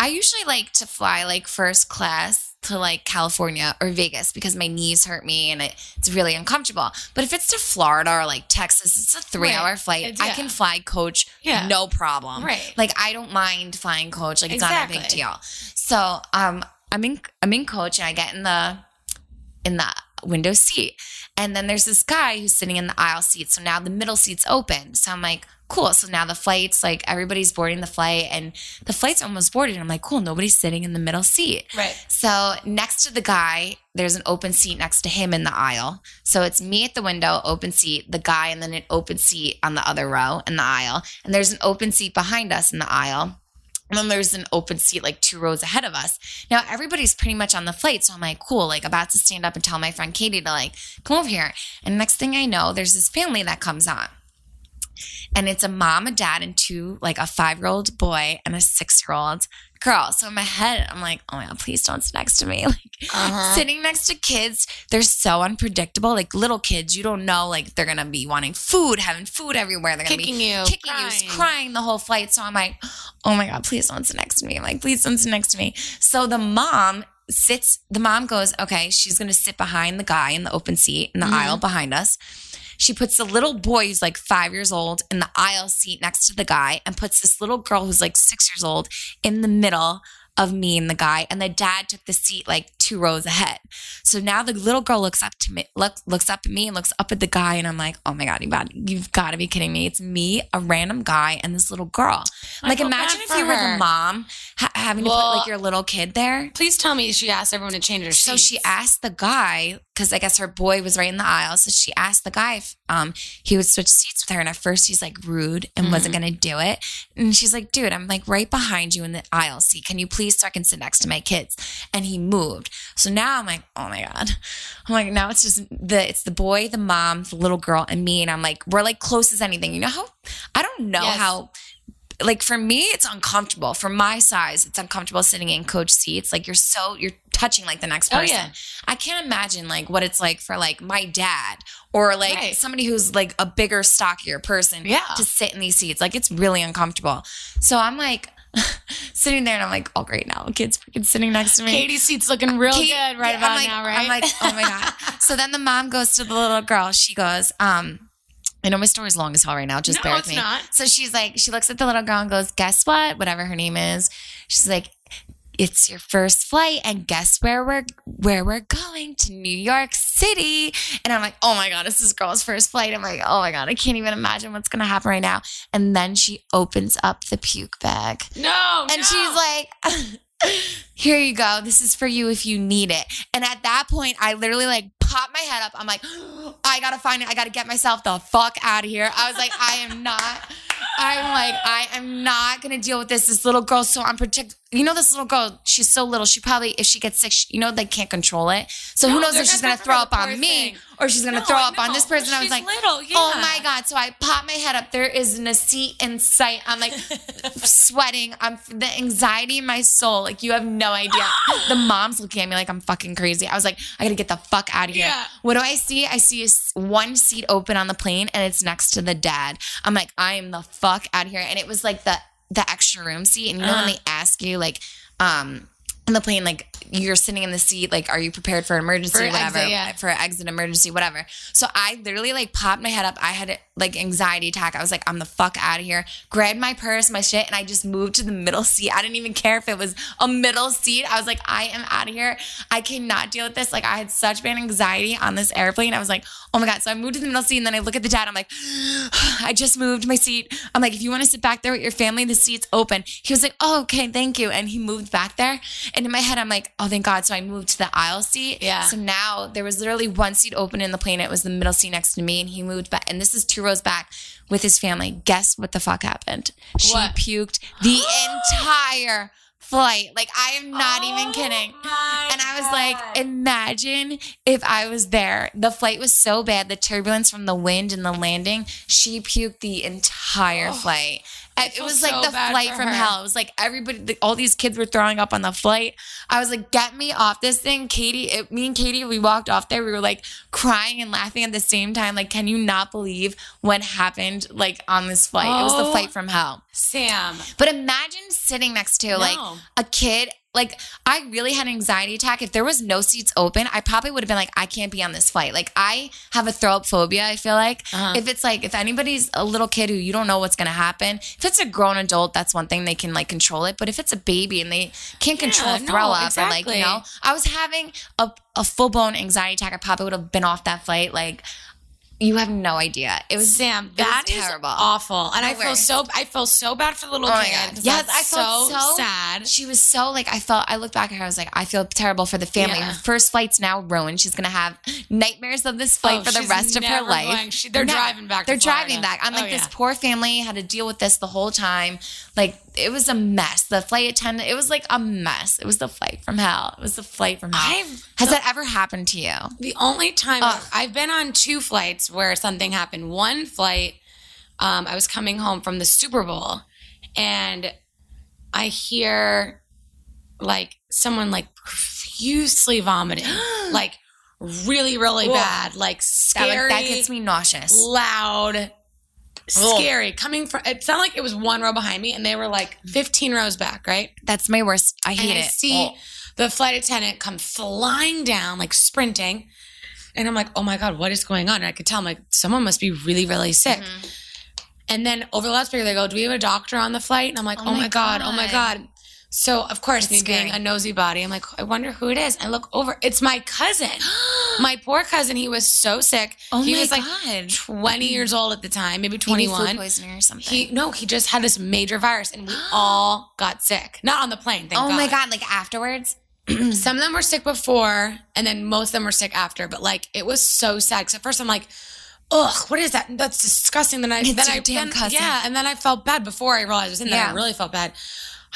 I usually like to fly like first class to like California or Vegas because my knees hurt me and it, it's really uncomfortable. But if it's to Florida or like Texas, it's a three Right. hour flight. It's- I can fly coach, Yeah. no problem. Right. Like I don't mind flying coach. Like it's not a big Exactly. deal. So um, I'm in I'm in coach and I get in the in the window seat. And then there's this guy who's sitting in the aisle seat. So now the middle seat's open. So I'm like, cool. So now the flight's like everybody's boarding the flight and the flight's almost boarded. I'm like, cool, nobody's sitting in the middle seat. Right. So next to the guy, there's an open seat next to him in the aisle. So it's me at the window, open seat, the guy, and then an open seat on the other row in the aisle. And there's an open seat behind us in the aisle. And then there's an open seat like two rows ahead of us. Now everybody's pretty much on the flight. So I'm like, cool, like about to stand up and tell my friend Katie to like come over here. And next thing I know, there's this family that comes on. And it's a mom, a dad, and two, like a five year old boy and a six year old girl. So in my head, I'm like, oh my God, please don't sit next to me. *laughs* Like Uh-huh. sitting next to kids, they're so unpredictable. Like little kids, you don't know, like they're gonna be wanting food, having food everywhere. They're gonna Kicking be you, kicking crying. you, crying the whole flight. So I'm like, oh my God, please don't sit next to me. I'm like, please don't sit next to me. So the mom sits, the mom goes, okay, she's gonna sit behind the guy in the open seat in the Mhm. aisle behind us. She puts the little boy who's like five years old in the aisle seat next to the guy and puts this little girl who's like six years old in the middle of me and the guy. And the dad took the seat like two rows ahead. So now the little girl looks up to me, look, looks up at me and looks up at the guy. And I'm like, oh my God, you've got, you've got to be kidding me. It's me, a random guy, and this little girl. I like imagine if you were the mom ha- having to put like your little kid there. Please tell me she asked everyone to change her So seats. she asked the guy because I guess her boy was right in the aisle. So she asked the guy if um, he would switch seats with her. And at first he's like rude and wasn't Mm-hmm. going to do it. And she's like, "Dude, I'm like right behind you in the aisle seat. Can you please so I can sit next to my kids?" And he moved. So now I'm like, "Oh my god!" I'm like, now it's just the it's the boy, the mom, the little girl, and me. And I'm like, we're like close as anything. You know how? I don't know Yes. how like for me it's uncomfortable for my size it's uncomfortable sitting in coach seats like you're so you're touching like the next person. Oh, yeah. i can't imagine like what it's like for like my dad or like Right. somebody who's like a bigger stockier person Yeah. to sit in these seats like it's really uncomfortable so i'm like *laughs* sitting there and i'm like oh great now kids freaking sitting next to me Katie's seat's looking real Kate- good right yeah, about like, now, right? I'm like, oh my God. *laughs* so then the mom goes to the little girl. She goes, um, I know my story's long as hell right now. Just No, bear with it's me. not. So she's like, she looks at the little girl and goes, guess what? Whatever her name is. She's like, it's your first flight and guess where we're where we're going to New York City. And I'm like, oh my God, it's this girl's first flight. I'm like, oh my God, I can't even imagine what's gonna happen right now. And then she opens up the puke bag. no, And no. she's like, *laughs* here you go. This is for you if you need it. And at that point, I literally like popped my head up. I'm like, *gasps* I gotta find it. I gotta get myself the fuck out of here. I was like, I am not. I'm like, I am not gonna deal with this. This little girl's so unprotected. You know, this little girl, she's so little. She probably, if she gets sick, she, you know, they can't control it. So who knows if she's gonna throw up on me thing. or she's gonna No, throw up on this person. I was like, little, yeah. oh my God. So I pop my head up. There isn't a seat in sight. I'm like *laughs* sweating. I'm the anxiety in my soul. Like you have no idea. *laughs* The mom's looking at me like I'm fucking crazy. I was like, I gotta get the fuck out of here. Yeah. What do I see? I see one seat open on the plane and it's next to the dad. I'm like, I am the fuck out of here. And it was like the the extra room seat, and you know Uh-huh. when they ask you like, um, in the plane, like you're sitting in the seat, like, are you prepared for an emergency, For or whatever, exit, yeah. for exit emergency, whatever. So I literally like popped my head up. I had like anxiety attack. I was like, I'm the fuck out of here. Grabbed my purse, my shit, and I just moved to the middle seat. I didn't even care if it was a middle seat. I was like, I am out of here. I cannot deal with this. Like I had such bad anxiety on this airplane. I was like, oh my god. So I moved to the middle seat, and then I look at the dad. I'm like, *sighs* I just moved my seat. I'm like, if you want to sit back there with your family, the seat's open. He was like, oh okay, thank you, and he moved back there. And in my head, I'm like, oh thank God. So I moved to the aisle seat. Yeah. So now there was literally one seat open in the plane. It was the middle seat next to me, and he moved back. And this is two rows back with his family. Guess what the fuck happened? She What? puked the *gasps* entire flight. Like I am not even oh kidding. And I was like, imagine if I was there. The flight was so bad, the turbulence from the wind and the landing, she puked the entire oh. flight. It was like the flight from her. hell. It was like everybody, the, all these kids were throwing up on the flight. I was like, get me off this thing. Katie, it, me and Katie, we walked off there. We were like crying and laughing at the same time. Like, can you not believe what happened like on this flight? It was the Oh. flight from hell. Sam. But imagine sitting next to like a kid. Like I really had an anxiety attack. If there was no seats open, I probably would have been like, I can't be on this flight. Like I have a throw up phobia. I feel like Uh-huh. if it's like if anybody's a little kid who you don't know what's gonna happen. If it's a grown adult, that's one thing they can like control it. But if it's a baby and they can't control a no, throw up or like you know, I was having a a full blown anxiety attack. I probably would have been off that flight. Like you have no idea. It was Sam, was that is terrible. awful, and I feel so I feel so bad for the little Oh kid. Yes, I felt so- sad. She was so like I felt. I looked back at her. I was like, I feel terrible for the family. Yeah. Her first flight's now ruined. She's gonna have nightmares of this flight Oh, for the rest of her life. going- she- they're driving back They're driving back. I'm Oh, like, this poor family had to deal with this the whole time. Like it was a mess. The flight attendant. It was like a mess. It was the flight from hell. It was the flight from hell. I've- Has that ever happened to you? The only time Ugh. I've been on two flights where something happened. One flight, um, I was coming home from the Super Bowl, and I hear like someone like profusely vomiting, *gasps* like really, really bad, like That, scary, like, that gets me nauseous. loud, scary. Coming from it sounded like it was one row behind me, and they were like fifteen rows back, right? That's my worst. I hate and I it. see Oh. the flight attendant come flying down, like sprinting. And I'm like, oh my God, what is going on? And I could tell, I'm like, someone must be really, really sick. Mm-hmm. And then over the loudspeaker, they go, do we have a doctor on the flight? And I'm like, Oh oh, my God, oh my God. So, of course, That's me being scary. a nosy body, I'm like, I wonder who it is. I look over, it's my cousin. *gasps* my poor cousin, he was so sick. Oh he my was like God. 20 years old at the time, maybe Maybe 21. food poisoning or something. He no, he just had this major virus, and we *gasps* all got sick. Not on the plane, thank oh God. my god! Like afterwards. *clears throat* Some of them were sick before, and then most of them were sick after. But like, it was so sad. Because at first, I'm like, "Ugh, what is that? That's disgusting." Then I, It's then I, damn then- cousin. yeah, and then I felt bad before I realized it was in there. Yeah. I really felt bad.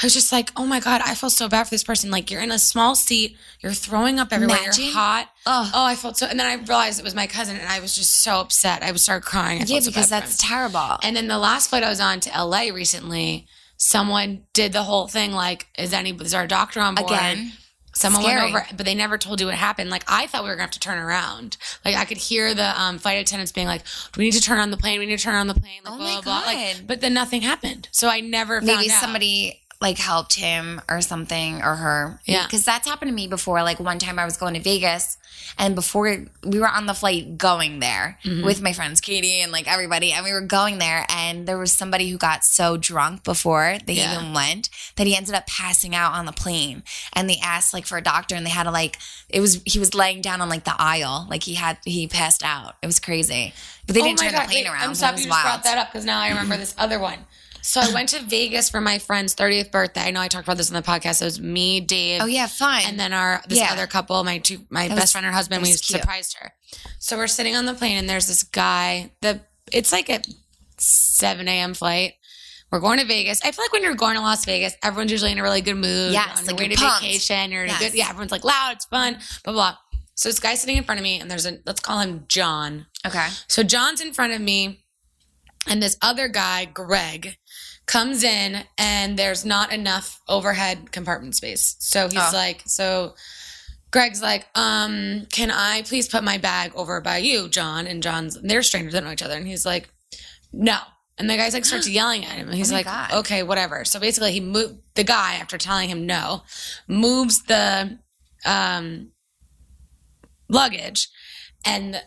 I was just like, "Oh my god, I feel so bad for this person." Like, you're in a small seat, you're throwing up everywhere, Imagine. you're hot. Ugh. Oh, I felt so. And then I realized it was my cousin, and I was just so upset. I would start crying. I Yeah, felt so because that's terrible. And then the last flight I was on to LA recently, someone did the whole thing like, is any is our doctor on board? Again, Someone Scary. went over, but they never told you what happened. Like I thought we were gonna have to turn around. Like I could hear the um, flight attendants being like, "Do we need to turn on the plane? We need to turn on the plane." Like Oh blah my blah blah. Like, God. but then nothing happened. So I never found maybe somebody like helped him or something or her. Yeah. Because that's happened to me before. Like one time I was going to Vegas and before we were on the flight going there Mm-hmm. with my friends Katie and like everybody and we were going there and there was somebody who got so drunk before they Yeah. even went that he ended up passing out on the plane and they asked like for a doctor and they had to like it was he was laying down on like the aisle like he had he passed out. It was crazy. But they Oh didn't turn the God, plane wait, around. I'm so sorry you just wild. brought that up because now I remember this other one. So I went to Vegas for my friend's 30th birthday. I know I talked about this on the podcast. It was me, Dave, Oh yeah, fine. and then our this Yeah. other couple, my two my That best was- friend and her husband, we cute. surprised her. So we're sitting on the plane and there's this guy. The it's like a seven a.m. flight. We're going to Vegas. I feel like when you're going to Las Vegas, everyone's usually in a really good mood. Yeah, on like your way you're to pumped. vacation. You're in Yes. a good yeah. Everyone's like loud, it's fun, blah blah. So this guy's sitting in front of me, and there's a let's call him John. okay. So John's in front of me, and this other guy, Greg, comes in, and there's not enough overhead compartment space. So he's Oh. like, so Greg's like, um, can I please put my bag over by you, John? And John's they're strangers, they don't know each other, and he's like, no. And the guy's like starts *gasps* yelling at him. And he's Oh like, God. okay, whatever. So basically he moved the guy after telling him no, moves the um luggage and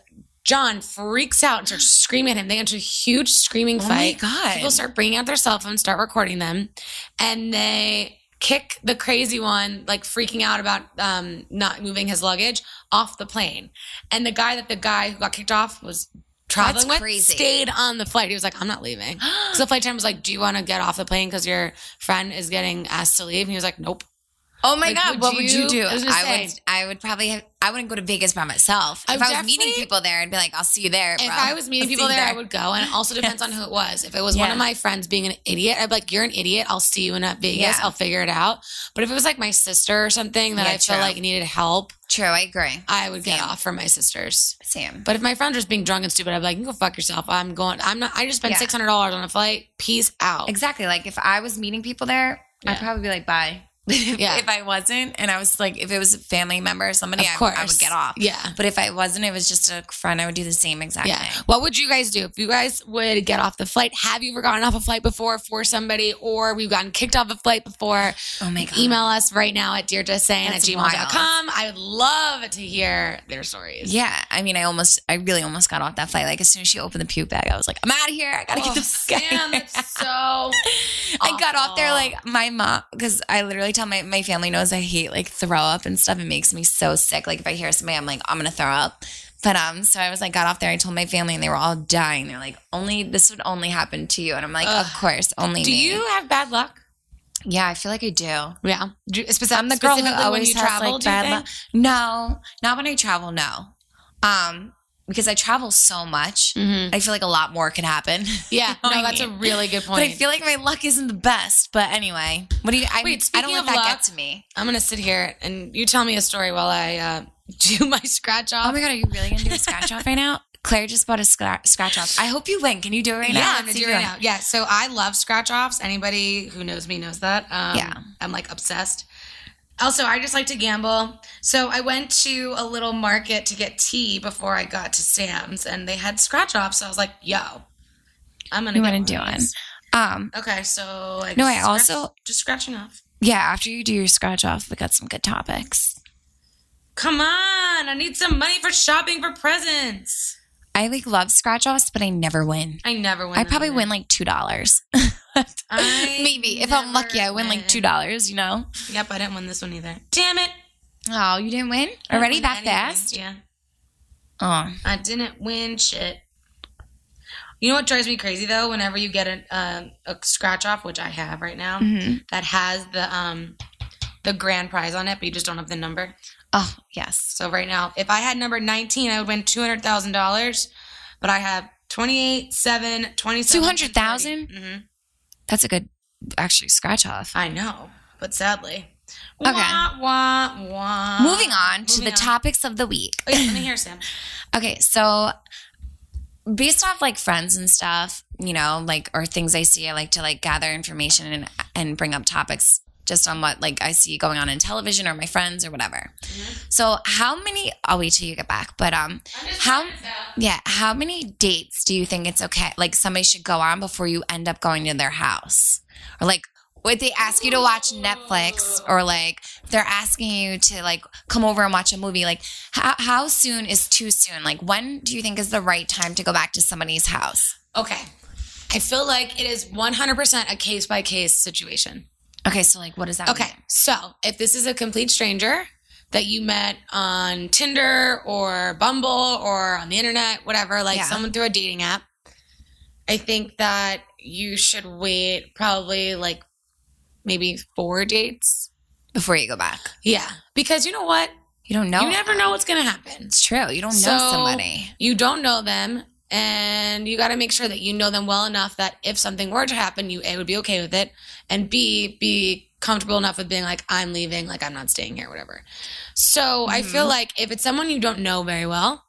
John freaks out and starts *gasps* screaming at him. They enter a huge screaming Oh my fight. God. People start bringing out their cell phones, start recording them, and they kick the crazy one, like freaking out about um, not moving his luggage, off the plane. And the guy that the guy who got kicked off was traveling That's with crazy. stayed on the flight. He was like, "I'm not leaving." *gasps* So the flight attendant was like, "Do you want to get off the plane because your friend is getting asked to leave?" And he was like, "Nope." Oh my Like, god, what would you you- do? I I, would I would probably have I wouldn't go to Vegas by myself. I if I was meeting people there, I'd be like, I'll see you there. If. I was meeting I'll people you there, I would go. And it also *laughs* depends on who it was. If it was one of my friends being an idiot, I'd be like, You're an idiot. I'll see you in Vegas. Yeah. I'll figure it out. But if it was like my sister or something that Yeah, I feel true. like needed help, True, I agree. I would get off for my sisters. Sam. But if my friend was being drunk and stupid, I'd be like, You can go fuck yourself. I'm going, I'm not, I just spent $600 on a flight. Peace out. Exactly. Like if I was meeting people there, Yeah. I'd probably be like, bye. *laughs* Yeah. if I wasn't, and I was like, if it was a family member or somebody, Of I, course. I would get off. Yeah. But if I wasn't, it was just a friend, I would do the same exact Yeah. thing. What would you guys do if you guys would get off the flight? Have you ever gotten off a flight before for somebody, or we've gotten kicked off a flight before? Oh my god. Email us right now at dearjustsaying at gmail.com. I would love to hear their stories. Yeah, I mean, I almost, I really almost got off that flight. Like as soon as she opened the puke bag, I was like, I'm out of here. I gotta Oh, get the fuck Sam, so. *laughs* I got off there like my mom because I literally tell my my family knows I hate like throw up and stuff. It makes me so sick. Like if I hear somebody, I'm like I'm gonna throw up. But um, so I was like got off there. I told my family, and they were all dying. They're like, only this would only happen to you, and I'm like, Ugh. of course, only Do me. you have bad luck? Yeah, I feel like I do. Yeah. Do you, speci- I'm the girl who always has, travel. like, bad luck. No, not when I travel. No, um, because I travel so much. Mhm. I feel like a lot more could happen. Yeah. *laughs* No, that's a really good But I feel like my luck isn't the best. But anyway, what do you? I, Wait, I don't let that luck- get to me. I'm gonna sit here and you tell me a story while I uh, *laughs* do my scratch off. Oh my god, are you really gonna do a scratch off right now? *laughs* Claire just bought a scra- scratch off. I hope you win. Can you do it right now? yeah, I'm gonna do it right now. Yeah, so I love scratch offs. Anybody who knows me knows that. Um, Yeah. I'm like obsessed. Also, I just like to gamble. So I went to a little market to get tea before I got to Sam's, and they had scratch offs. So I was like, "Yo, I'm gonna You get wanna do one of one. these. Um, Okay, so I No, I scratch- also- just scratching off. yeah. After you do your scratch off, we got some good topics. Come on, I need some money for shopping for presents. I like love scratch offs, but I never win. I never win. I probably win like two dollars. *laughs* I Maybe if I'm lucky, I win like two dollars. You know? Yep, I didn't win this one either. Damn it! Oh, you didn't win I didn't already win that anything. fast? Yeah. Oh, I didn't win shit. You know what drives me crazy though? Whenever you get a um, a scratch off, which I have right now, Mhm. that has the um the grand prize on it, but you just don't have the number. oh yes. So right now, if I had number nineteen, I would win two hundred thousand dollars. But I have 28, 7, 27. 200,000? Mm-hmm. That's a good actually scratch off. I know, but sadly. Okay. Wah, wah, wah. Moving on to the on. topics of the week. Oh, yeah, let me hear Sam. *laughs* Okay, so based off like friends and stuff, you know, like or things I see, I like to like gather information and and bring up topics just on what like I see going on in television or my friends or whatever. So how many I'll wait till you get back, but um how yeah, how many dates do you think it's okay like somebody should go on before you end up going to their house? Or like would they ask you to watch Netflix or like they're asking you to like come over and watch a movie like how, how soon is too soon like when do you think is the right time to go back to somebody's house Okay. I feel like it is 100% a case by case situation. Okay so like what does that Okay. mean? So if this is a complete stranger that you met on Tinder or Bumble or on the internet, whatever, like Yeah. someone through a dating app, I think that you should wait probably like maybe four dates. before you go back Yeah. Because you know what? you don't know You never know what's going to happen. it's true you don't So- know somebody You don't know them. And you got to make sure that you know them well enough that if something were to happen, you A, would be okay with it, and B, be comfortable enough with being like, I'm leaving, like, I'm not staying here, whatever. So I mm-hmm. feel like if it's someone you don't know very well,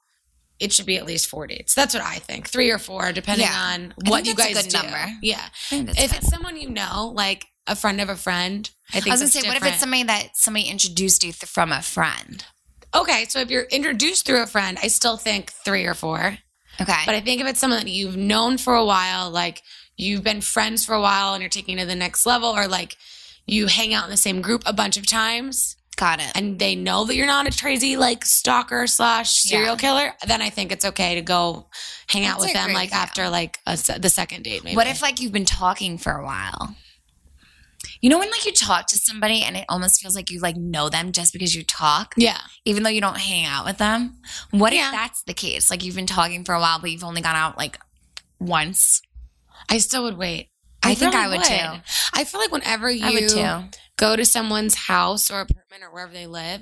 it should be at least four dates. That's what I think. Three or four, depending Yeah. on what you guys good do. number. Yeah. I think that's If good. it's someone you know, like a friend of a friend, I think I was gonna that's say, what if it's somebody that somebody introduced you th- from a friend? Okay, so if you're introduced through a friend, I still think three or four. Okay. But I think if it's someone that you've known for a while, like you've been friends for a while and you're taking it to the next level, or like you hang out in the same group a bunch of times Got it. and they know that you're not a crazy like stalker slash serial Yeah. killer, then I think it's okay to go hang out with them like after like a, the second date. Maybe. What if like you've been talking for a while? You know when like you talk to somebody and it almost feels like you like know them just because you talk, Yeah. even though you don't hang out with them. What Yeah. if that's the case? Like you've been talking for a while, but you've only gone out like once. I still would wait. I think really I would too. I feel like whenever you would too. go to someone's house or apartment or wherever they live,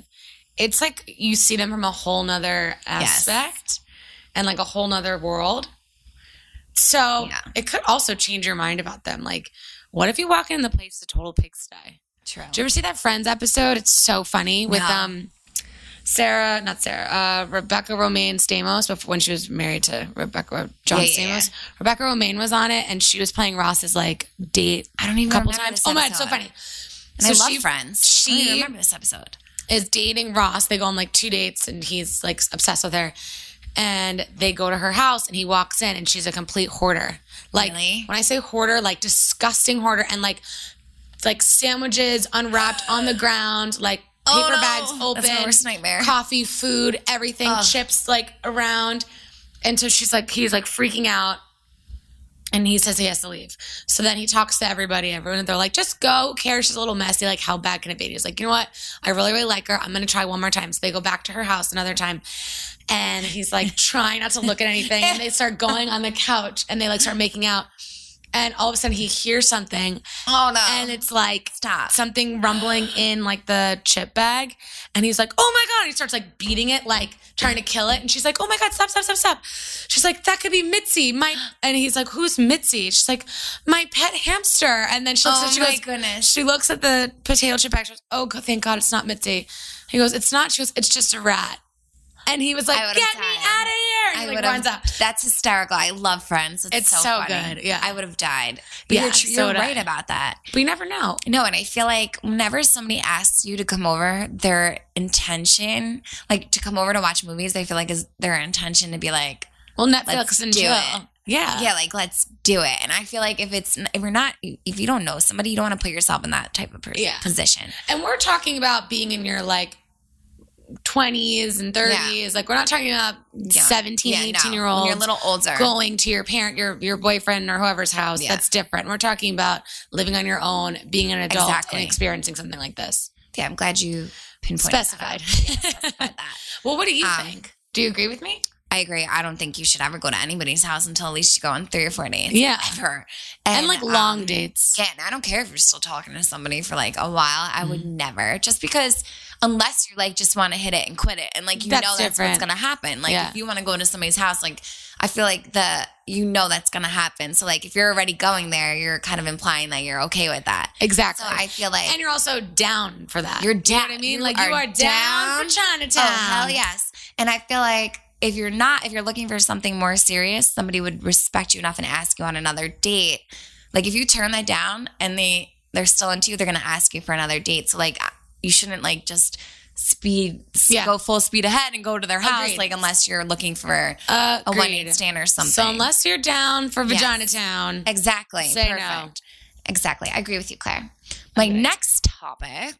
it's like you see them from a whole nother Yes. aspect and like a whole nother world. So Yeah. it could also change your mind about them. Like, what if you walk in the place a total pigsty? True. Did you ever see that Friends episode? It's so funny with No. um Sarah, not Sarah, uh, Rebecca Romijn Stamos before when she was married to Rebecca John Yeah, yeah, Stamos. Rebecca Romijn was on it, and she was playing Ross's like date I don't even couple times. Oh my, it's so funny. And I So love she- Friends. she- I don't even remember this episode. is dating Ross. They go on like two dates and he's like obsessed with her. And they go to her house and he walks in and she's a complete hoarder. Like Really? when I say hoarder, like disgusting hoarder and like like sandwiches unwrapped on the ground, like Oh, paper no. bags That's open, my worst nightmare. coffee, food, everything, Ugh. chips like around. And so she's like, he's like freaking out. And he says he has to leave. So then he talks to everybody, everyone, and they're like, just go. Who cares? She's a little messy. Like, how bad can it be? He's like, you know what? I really, really like her. I'm going to try one more time. So they go back to her house another time. And he's like, trying not to look at anything. And they start going on the couch and they like start making out. And all of a sudden he hears something. Oh no. and it's like Stop. something rumbling in like the chip bag. And he's like oh my god. And he starts like beating it like trying to kill it. And she's like oh my god stop stop stop stop. She's like that could be mitzi my and he's like who's mitzi? She's like my pet hamster. And then she looks oh at she my goes goodness. she looks at the potato chip bag. She goes oh thank god it's not mitzi. He goes it's not. She goes it's just a rat. And he was like get me out of here I would like have. runs up That's hysterical. I love Friends. It's, It's so, so funny. good, yeah. I would have died. But Yeah, you're, tr- so you're would I. right about that. but you never know No, and I feel like whenever somebody asks you to come over, their intention, like to come over to watch movies, I feel like is their intention to be like, well netflix and do chill it. yeah yeah, like let's do it. And I feel like if it's if you're not if you don't know somebody, you don't want to put yourself in that type of per- Yeah. position. And we're talking about being in your like 20s and 30s. Like we're not talking about 17, Yeah, 18 no. year olds you're a little older. going to your parent, your your boyfriend or whoever's house. Yeah. That's different. We're talking about living on your own, being an adult Exactly. and experiencing something like this. Yeah, I'm glad you pinpointed Specified. That. Yeah, specified that. *laughs* well, what do you Um, think? Do you agree with me? I agree. I don't think you should ever go to anybody's house until at least you go on three or four dates. Yeah. Ever. And, like long um, dates. Yeah, and I don't care if you're still talking to somebody for like a while. I would never, just because, unless you like just want to hit it and quit it, and like you That's know that's different. what's gonna happen. Like Yeah. if you want to go to somebody's house, like I feel like the you know that's gonna happen. So like if you're already going there, you're kind of implying that you're okay with that. Exactly. So I feel like and you're also down for that. You're You know down. what I mean? You like you are are down, down. for Chinatown. Oh hell yes! And I feel like if you're not, if you're looking for something more serious, somebody would respect you enough and ask you on another date. Like if you turn that down and they they're still into you, they're gonna ask you for another date. So like you shouldn't like just speed Yeah. go full speed ahead and go to their house Agreed. like unless you're looking for Uh, a one night stand or something. So unless you're down for Yes. Vagina Town, exactly Say no. Exactly. I agree with you, Claire. My Okay. next topic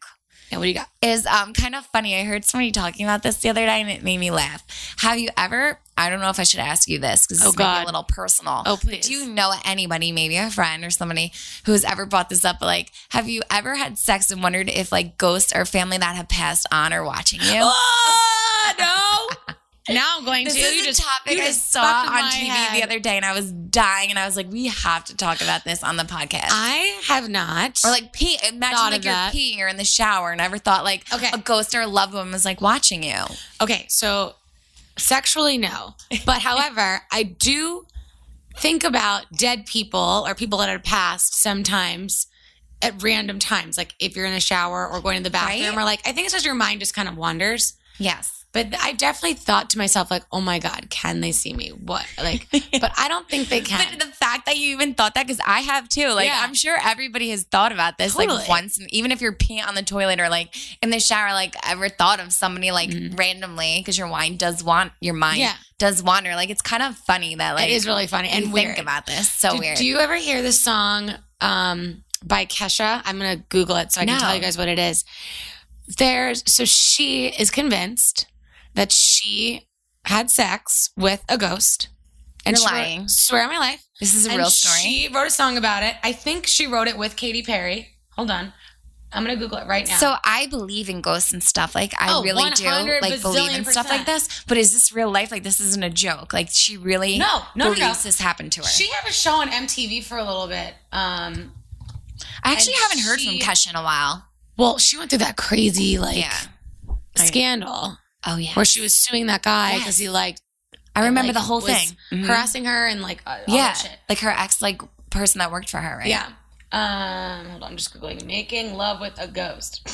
yeah, what do you got? is um kind of funny. I heard somebody talking about this the other day and it made me laugh. Have you ever? I don't know if I should ask you this because Oh, this might be God. a little personal. Oh, please. Do you know anybody, maybe a friend or somebody who has ever brought this up? But like, have you ever had sex and wondered if like ghosts or family that have passed on are watching you? Oh, no. Now I'm going This to. is you a topic I saw on TV head. the other day, and I was dying, and I was like, "We have to talk about this on the podcast." I have not. or like pee. Imagine Thought like you're that. peeing or in the shower, and never thought like Okay. a ghost or a loved one was like watching you. okay, so sexually, no. But *laughs* however, I do think about dead people or people that had passed sometimes at random times. Like if you're in the shower or going to the bathroom, Right? or like, I think it's just your mind just kind of wanders. Yes. But I definitely thought to myself, like, oh my God, can they see me? What? Like, *laughs* but I don't think they can. But the fact that you even thought that, because I have too. Like, Yeah. I'm sure everybody has thought about this Totally. like once, even if you're peeing on the toilet or like in the shower, like ever thought of somebody like Mhm. randomly because your wine does want your mind Yeah. does wander. Like, it's kind of funny that like it is really funny and think weird. about this. So do, weird. do you ever hear this song um, by Kesha? I'm going to Google it so I can tell you guys what it is. There's, so she is convinced that she had sex with a ghost. And You're she wrote- lying. swear on my life. this is a And real story. She wrote a song about it. I think she wrote it with Katy Perry. Hold on. I'm going to Google it right now. So I believe in ghosts and stuff. Like I Oh, really do. Like believe in stuff like this. But is this real life? Like this isn't a joke. Like she really no, no, no, believes no. this happened to her. She had a show on MTV for a little bit. Um, I actually haven't heard from she- Kesha in a while. well, she went through that crazy like yeah. Scandal Oh yeah. where she was suing that guy Yes. because he like I remember like, the whole thing. Mhm. harassing her and like uh, all yeah. that shit. Like her ex, like person that worked for her, right? Yeah. Um, hold on, I'm just googling making love with a ghost.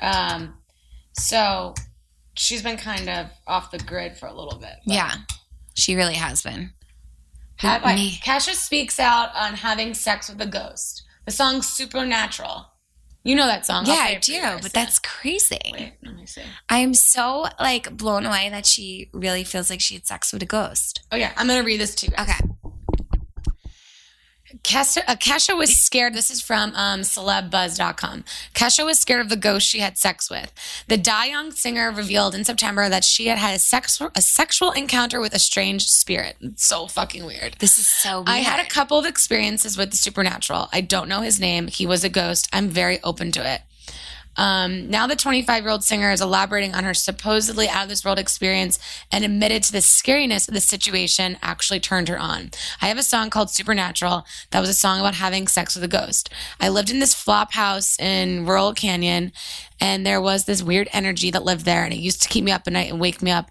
um, so she's been kind of off the grid for a little bit. Yeah. She really has been. Have I- Me. Kesha speaks out on having sex with a ghost. The song "Supernatural." You know that song? Yeah, I do, but that's crazy. Wait, let me see. I am so like blown away that she really feels like she had sex with a ghost. Oh yeah, I'm gonna read this to you. Guys. Okay. Kesha, uh, Kesha was scared. This is from um, celebuzz.com. Kesha was scared of the ghost she had sex with. The Die Young singer revealed in September that she had had a, sex, a sexual encounter with a strange spirit. It's so fucking weird. This is so weird. I had a couple of experiences with the supernatural. I don't know his name. He was a ghost. I'm very open to it. Um, now, the 25 year old singer is elaborating on her supposedly out of this world experience and admitted to the scariness of the situation actually turned her on. I have a song called Supernatural that was a song about having sex with a ghost. I lived in this flop house in Laurel Canyon, and there was this weird energy that lived there, and it used to keep me up at night and wake me up.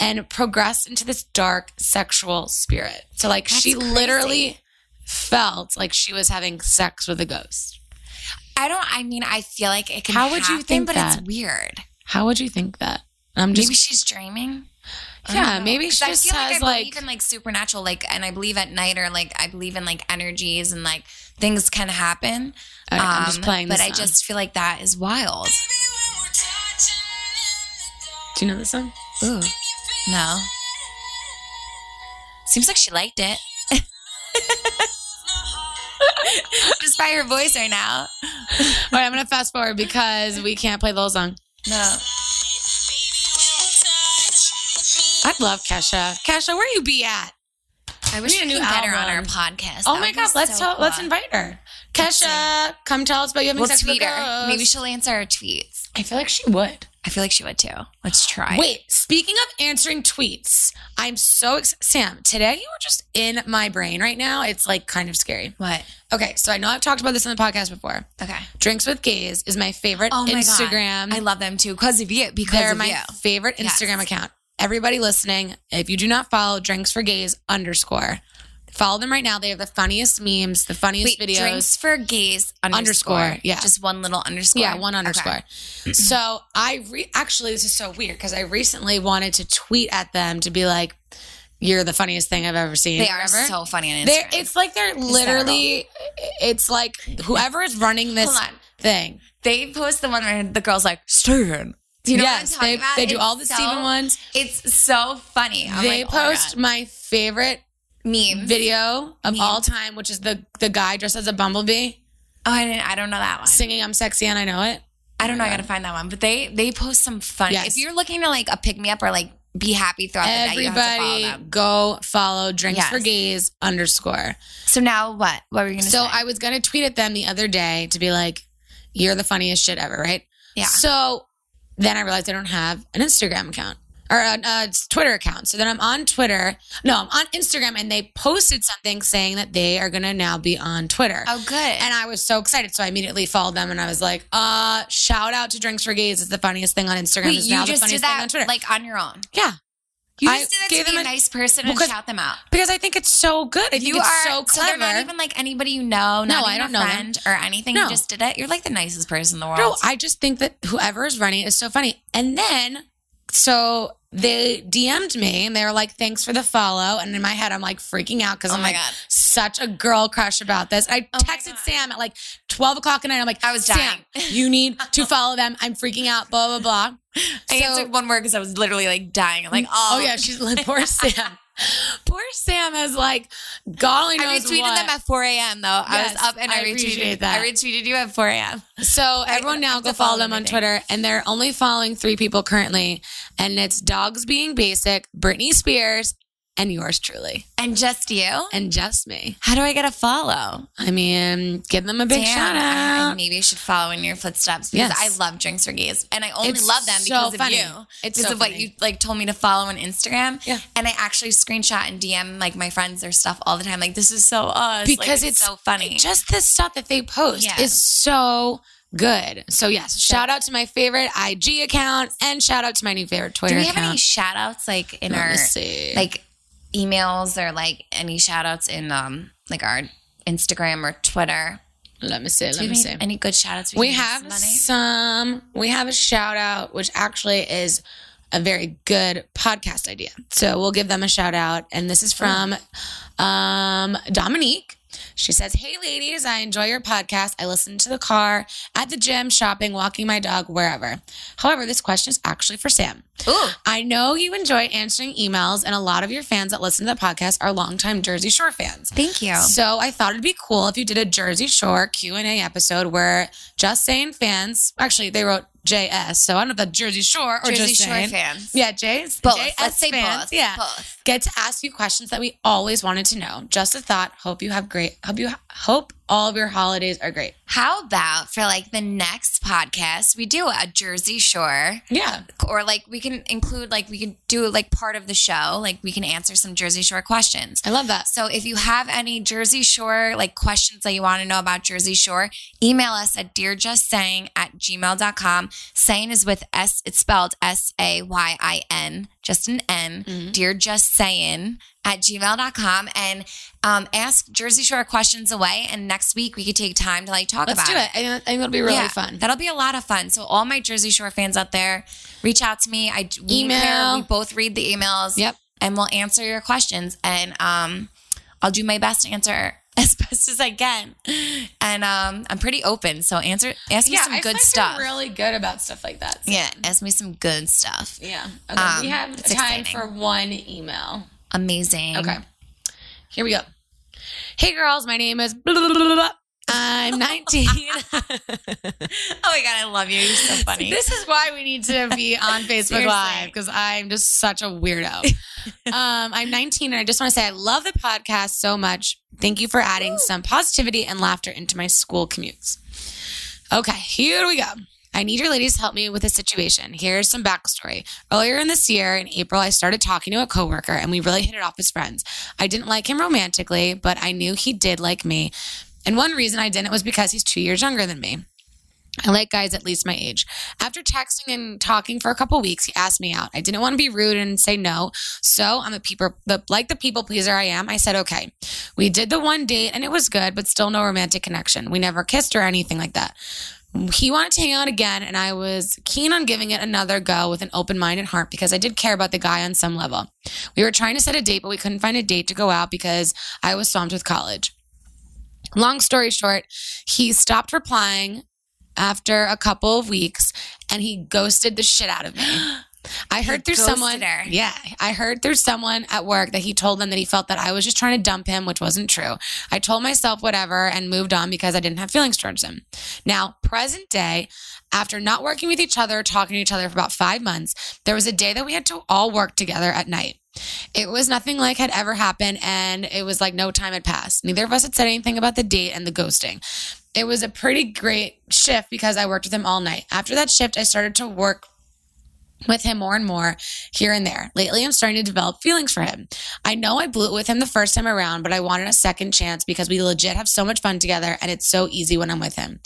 And progressed into this dark sexual spirit. So, like, That's she crazy. literally felt like she was having sex with a ghost. I don't. I mean, I feel like it can. How would you happen, think But that? it's weird. How would you think that? I'm just maybe she's dreaming. Yeah, don't know. she I just feel has, like I like- believe in like supernatural, like, and I believe at night or like I believe in like energies and like things can happen. All right, I'm just Um, playing but this I song. just feel like that is wild. Do you know this song? Ooh, no. Seems like she liked it. *laughs* Just by her voice right now. All right, I'm gonna fast forward because we can't play the whole song. No. I'd love Kesha. Kesha, where you be at? I wish need a we new could get on our podcast. Oh That my god, let's so tell, let's invite her. Kesha, come tell us about you having We'll sex tweet with her. Maybe she'll answer our tweets. I feel like she would. I feel like she would too. Let's try. Wait, speaking of answering tweets, I'm so ex- Sam. Today you were just in my brain right now. It's like kind of scary. What? Okay, so I know I've talked about this in the podcast before. Okay. Drinks with Gays is my favorite Oh my Instagram. God. I love them too because of you. Because They're my you. favorite Yes. Instagram account. Everybody listening, if you do not follow Drinks for Gays underscore, follow them right now. They have the funniest memes, the funniest Wait, videos. drinks for gays underscore. Underscore, yeah. Just one little underscore. Yeah, one Okay. underscore. So I re- actually, this is so weird because I recently wanted to tweet at them to be like, "You're the funniest thing I've ever seen." They are whatever. so funny on They're, Instagram. it's like they're literally. It's like whoever is running this thing. They post the one where the girl's like, Steven. Do you know yes, what I'm they talking about? they do It's all the so- Steven ones. It's so funny. I'm they like, oh my post my favorite God. memes. video of all time, which is the the guy dressed as a bumblebee Oh, I didn't. I don't know that one. singing "I'm sexy and I know it." I don't oh know. I gotta find that one. But they they post some fun. Yes. If you're looking to like a pick me up or like be happy throughout the day, you have to follow Everybody them. go follow Drinks Yes. for Gays underscore. So now what? What were you gonna say? So say? I was gonna tweet at them the other day to be like, "You're the funniest shit ever," right? Yeah. So then I realized I don't have an Instagram account or a, a Twitter account. So then I'm on Twitter. No, I'm on Instagram, and they posted something saying that they are gonna now be on Twitter. oh, good. And I was so excited, so I immediately followed them, and I was like, "Uh, shout out to Drinks for Gays! It's the funniest thing on Instagram. Wait, you just did funniest thing on that Twitter." like on your own? yeah, You I just did that gave to be them a nice person and shout them out. because I think it's so good. I You are so so clever. they're not even like anybody you know. Not No, even I don't a know them. friend or anything. No. You just did it. You're like the nicest person in the world. No, I just think that whoever is running is so funny. And then, so they DM'd me and they were like, thanks for the follow. And in my head, I'm like freaking out because Oh I'm like God. such a girl crush about this. I Oh texted Sam at like 12 o'clock at night. I'm like, I was dying. you need to *laughs* follow them. I'm freaking out, blah, blah, blah. I So- answered one word because I was literally like dying. I'm like, oh, Oh, yeah. She's like, poor *laughs* Sam. *laughs* Poor Sam is like, God only I retweeted what. them at 4 a.m. though. I was up and I, I retweeted. that. I retweeted you at 4 a.m. So everyone now go follow them, on. Twitter, and they're only following three people currently, and it's Dogs Being Basic, Britney Spears, and yours truly, And just you. and just me. How do I get a follow? I mean, give them a big Damn, shout I, I out. maybe you should follow in your footsteps because Yes. I love drinks for gays, and I only It's love them so because funny. of you. It's because so of what you like told me to follow on Instagram. Yeah. and I actually screenshot and DM like my friends their stuff all the time. Like this is so us. Like, because it's, so funny. Just the stuff that they post Yeah. is so good. So yes, shout out to my favorite IG account, and shout out to my new favorite Twitter Do we have account. any shout outs like in Let our like emails or like any shout outs in um like our Instagram or Twitter? let me see. Do Let we me see. any, good shout outs? we have some we have a shout out which actually is a very good podcast idea so we'll give them a shout out and this is from um dominique she says hey ladies i enjoy your podcast i listen to the car at the gym shopping walking my dog wherever however this question is actually for sam Ooh. I know you enjoy answering emails, and a lot of your fans that listen to the podcast are longtime Jersey Shore fans. Thank you. So I thought it'd be cool if you did a Jersey Shore Q and A episode where Just Saying fans, actually they wrote JS, so I don't know if that's Jersey Shore or Jersey Shore Saying. fans. Yeah, J's Both. JS Let's say fans. both. Yeah, Both. get to ask you questions that we always wanted to know. Just a thought. Hope you have great. Hope you hope all of your holidays are great. How about for like the next podcast, we do a Jersey Shore Yeah, or like we can include like we can do like part of the show, like we can answer some Jersey Shore questions. I love that. So if you have any Jersey Shore like questions that you want to know about Jersey Shore, email us at dearjustsaying at gmail.com. Saying is with S, it's spelled S-A-Y-I-N, just an N, Mhm. dear just saying at gmail.com and um, ask Jersey Shore questions away. And next week we could take time to like talk Let's about do it. I think it'll be really yeah, fun. That'll be a lot of fun. So all my Jersey Shore fans out there, reach out to me. I we Email. care. We both read the emails. Yep. And we'll answer your questions. And um, I'll do my best to answer *laughs* as best as I can. And um, I'm pretty open. So answer ask me some I good stuff. really good about stuff like that. so- yeah, ask me some good stuff. Yeah. Okay. Um, we have time exciting. for one email. Amazing. Okay. Here we go. Hey girls, my name is blah, blah, blah. I'm 19. *laughs* Oh my god, I love you. You're so *laughs* funny. this is why we need to be on *laughs* Facebook Live because I'm just such a weirdo. um, I'm 19 and I just want to say I love the podcast so much. Thank you for adding some positivity and laughter into my school commutes. Okay, here we go. I need your ladies to help me with a situation. Here's some backstory. Earlier in this year, in April, I started talking to a coworker and we really hit it off as friends. I didn't like him romantically, but I knew he did like me. And one reason I didn't was because he's two years younger than me. I like guys at least my age. After texting and talking for a couple weeks, he asked me out. I didn't want to be rude and say no, so I'm a people, the, like the people pleaser I am. I said okay. We did the one date and it was good, but still no romantic connection. We never kissed or anything like that. He wanted to hang out again, and I was keen on giving it another go with an open minded heart because I did care about the guy on some level. We were trying to set a date, but we couldn't find a date to go out because I was swamped with college. Long story short, he stopped replying after a couple of weeks and he ghosted the shit out of me. *gasps* *gasps* *gasps* I heard through someone. Yeah, I heard through someone at work that he told them that he felt that I was just trying to dump him, which wasn't true. I told myself whatever and moved on because I didn't have feelings towards him. Now, present day, after not working with each other, talking to each other for about five months, there was a day that we had to all work together at night. It was nothing like had ever happened, and it was like no time had passed. Neither of us had said anything about the date and the ghosting. It was a pretty great shift because I worked with him all night. After that shift, I started to work with him more and more here and there. Lately, I'm starting to develop feelings for him. I know I blew it with him the first time around, but I wanted a second chance because we legit have so much fun together and it's so easy when I'm with him.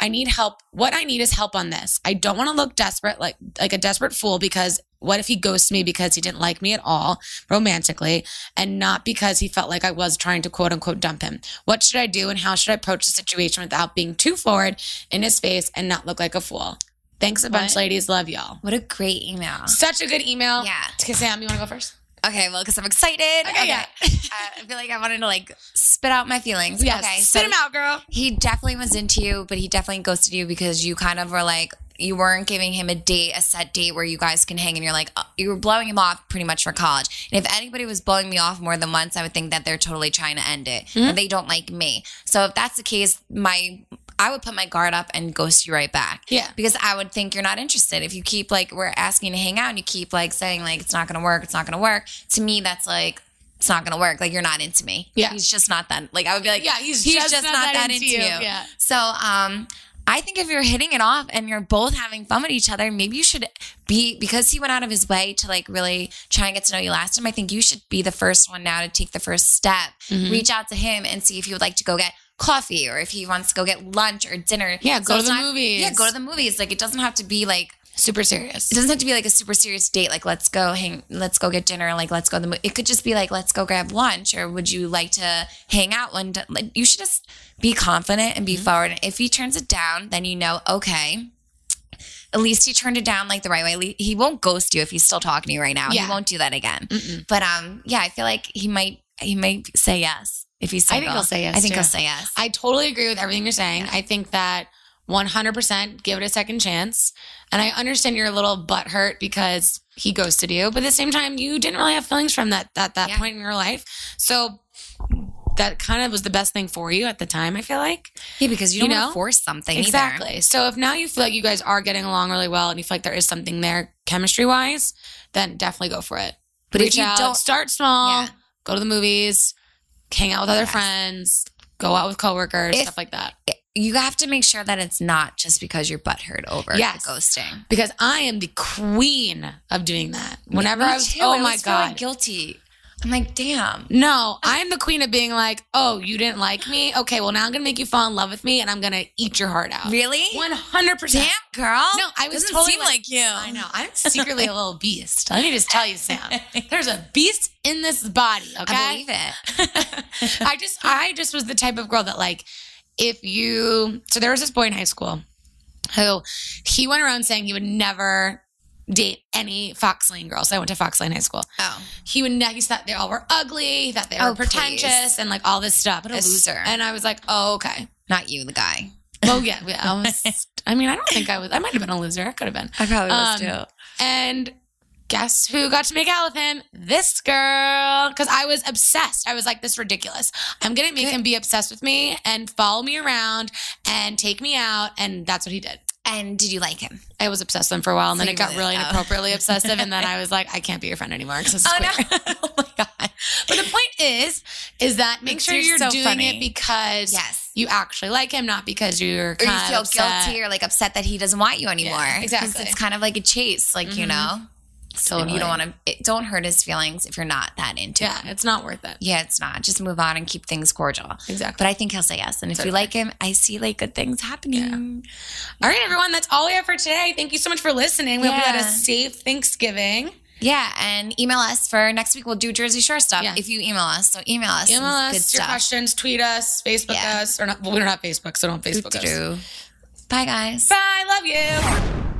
I need help. What I need is help on this. I don't want to look desperate like like a desperate fool because what if he ghosts me because he didn't like me at all romantically and not because he felt like I was trying to quote unquote dump him? What should I do and how should I approach the situation without being too forward in his face and not look like a fool? Thanks a bunch, What? ladies. Love y'all. What a great email. Such a good email. Yeah. Okay, Sam, you want to go first? Okay, well, because I'm excited. Okay, yeah. uh, I feel like I wanted to like spit out my feelings. Yes. Okay, Spit so him out, girl. he definitely was into you, but he definitely ghosted you because you kind of were like you weren't giving him a date, a set date where you guys can hang, and you're like uh, you were blowing him off pretty much for college. And if anybody was blowing me off more than once, I would think that they're totally trying to end it, Mm-hmm. and they don't like me. So if that's the case, my I would put my guard up and ghost you right back. Yeah. because I would think you're not interested if you keep like we're asking to hang out and you keep like saying like it's not gonna work, it's not gonna work. To me, that's like. It's not gonna work. Like you're not into me. Yeah. he's just not that. Like I would be like, Yeah, he's he's just not that into you. Yeah. so um I think if you're hitting it off and you're both having fun with each other, maybe you should be because he went out of his way to like really try and get to know you last time. I think you should be the first one now to take the first step. Mm-hmm. Reach out to him and see if he would like to go get coffee or if he wants to go get lunch or dinner. Yeah, go to the movies. Yeah, go to the movies. Like it doesn't have to be like Super serious. it doesn't have to be like a super serious date like let's go hang let's go get dinner like let's go to the movie it could just be like let's go grab lunch or would you like to hang out one day? like you should just be confident and be forward if he turns it down then you know okay at least he turned it down like the right way. He won't ghost you if he's still talking to you right now. Yeah. He won't do that again. But um, yeah, I feel like he might he might say yes if he's single. I think he'll say yes, I think too. he'll say yes. I totally agree with everything you're saying. I think that 100% give it a second chance. And I understand you're a little butthurt because he ghosted you, but at the same time, you didn't really have feelings from that that that Yeah. point in your life. So that kind of was the best thing for you at the time. I feel like yeah, because you don't know? force something exactly. either. So if now you feel like you guys are getting along really well, and you feel like there is something there chemistry wise, then definitely go for it. But if Reach you out, don't- start small, Yeah. go to the movies, hang out with other Yes. friends, go out with coworkers, If- stuff like that. You have to make sure that it's not just because you're butthurt over Yes. ghosting. because I am the queen of doing that. Whenever Me I was, too. oh I my god, guilty. I'm like, damn. no, I'm the queen of being like, oh, you didn't like me, okay, well now I'm gonna make you fall in love with me, and I'm gonna eat your heart out. Really? One hundred percent. Damn, girl. No, I was Doesn't totally seem like, you. I know. I'm secretly a little *laughs* beast. Let me just tell you, Sam. *laughs* There's a beast in this body. Okay, I believe it. *laughs* I just I just was the type of girl that like if you so there was this boy in high school who he went around saying he would never date any Fox Lane girls. I went to Fox Lane High School. Oh, He would he thought they all were ugly, that they Oh, were pretentious please. and like all this stuff. What a loser. And I was like, oh okay. not you, the guy. Oh yeah, yeah. I was. I mean, I don't think I was. I might have been a loser. I could have been. I probably was, um, too. And guess who got to make out with him? This girl. Because I was obsessed. I was like, this is ridiculous. I'm going to make Good. him be obsessed with me and follow me around and take me out. And that's what he did. And did you like him? I was obsessed with him for a while. And So then it got really- really oh. inappropriately *laughs* obsessive. And then I was like, I can't be your friend anymore because Oh weird. no! *laughs* oh my god! But the point is, is that make sure you're so doing funny. it because Yes. you actually like him, not because you're Or you kind feel of upset. guilty or like upset that he doesn't want you anymore. 'Cause exactly. It's kind of like a chase, like you Mhm. know. So Totally. you don't want to. Don't hurt his feelings if you're not that into Yeah, him. it's not worth it. Yeah, it's not. Just move on and keep things cordial. Exactly. But I think he'll say yes. And if you like him, I see like good things happening. All right, everyone, that's all we have for today. Thank you so much for listening. We hope you had a safe Thanksgiving. Yeah, and email us for next week. We'll do Jersey Shore stuff Yeah. if you email us. So email us. Email us your stuff. questions, tweet us, Facebook Yeah. us, or not. Well, we don't have Facebook, so don't Facebook us. Doo-doo-doo. Bye, guys. Bye. Love you.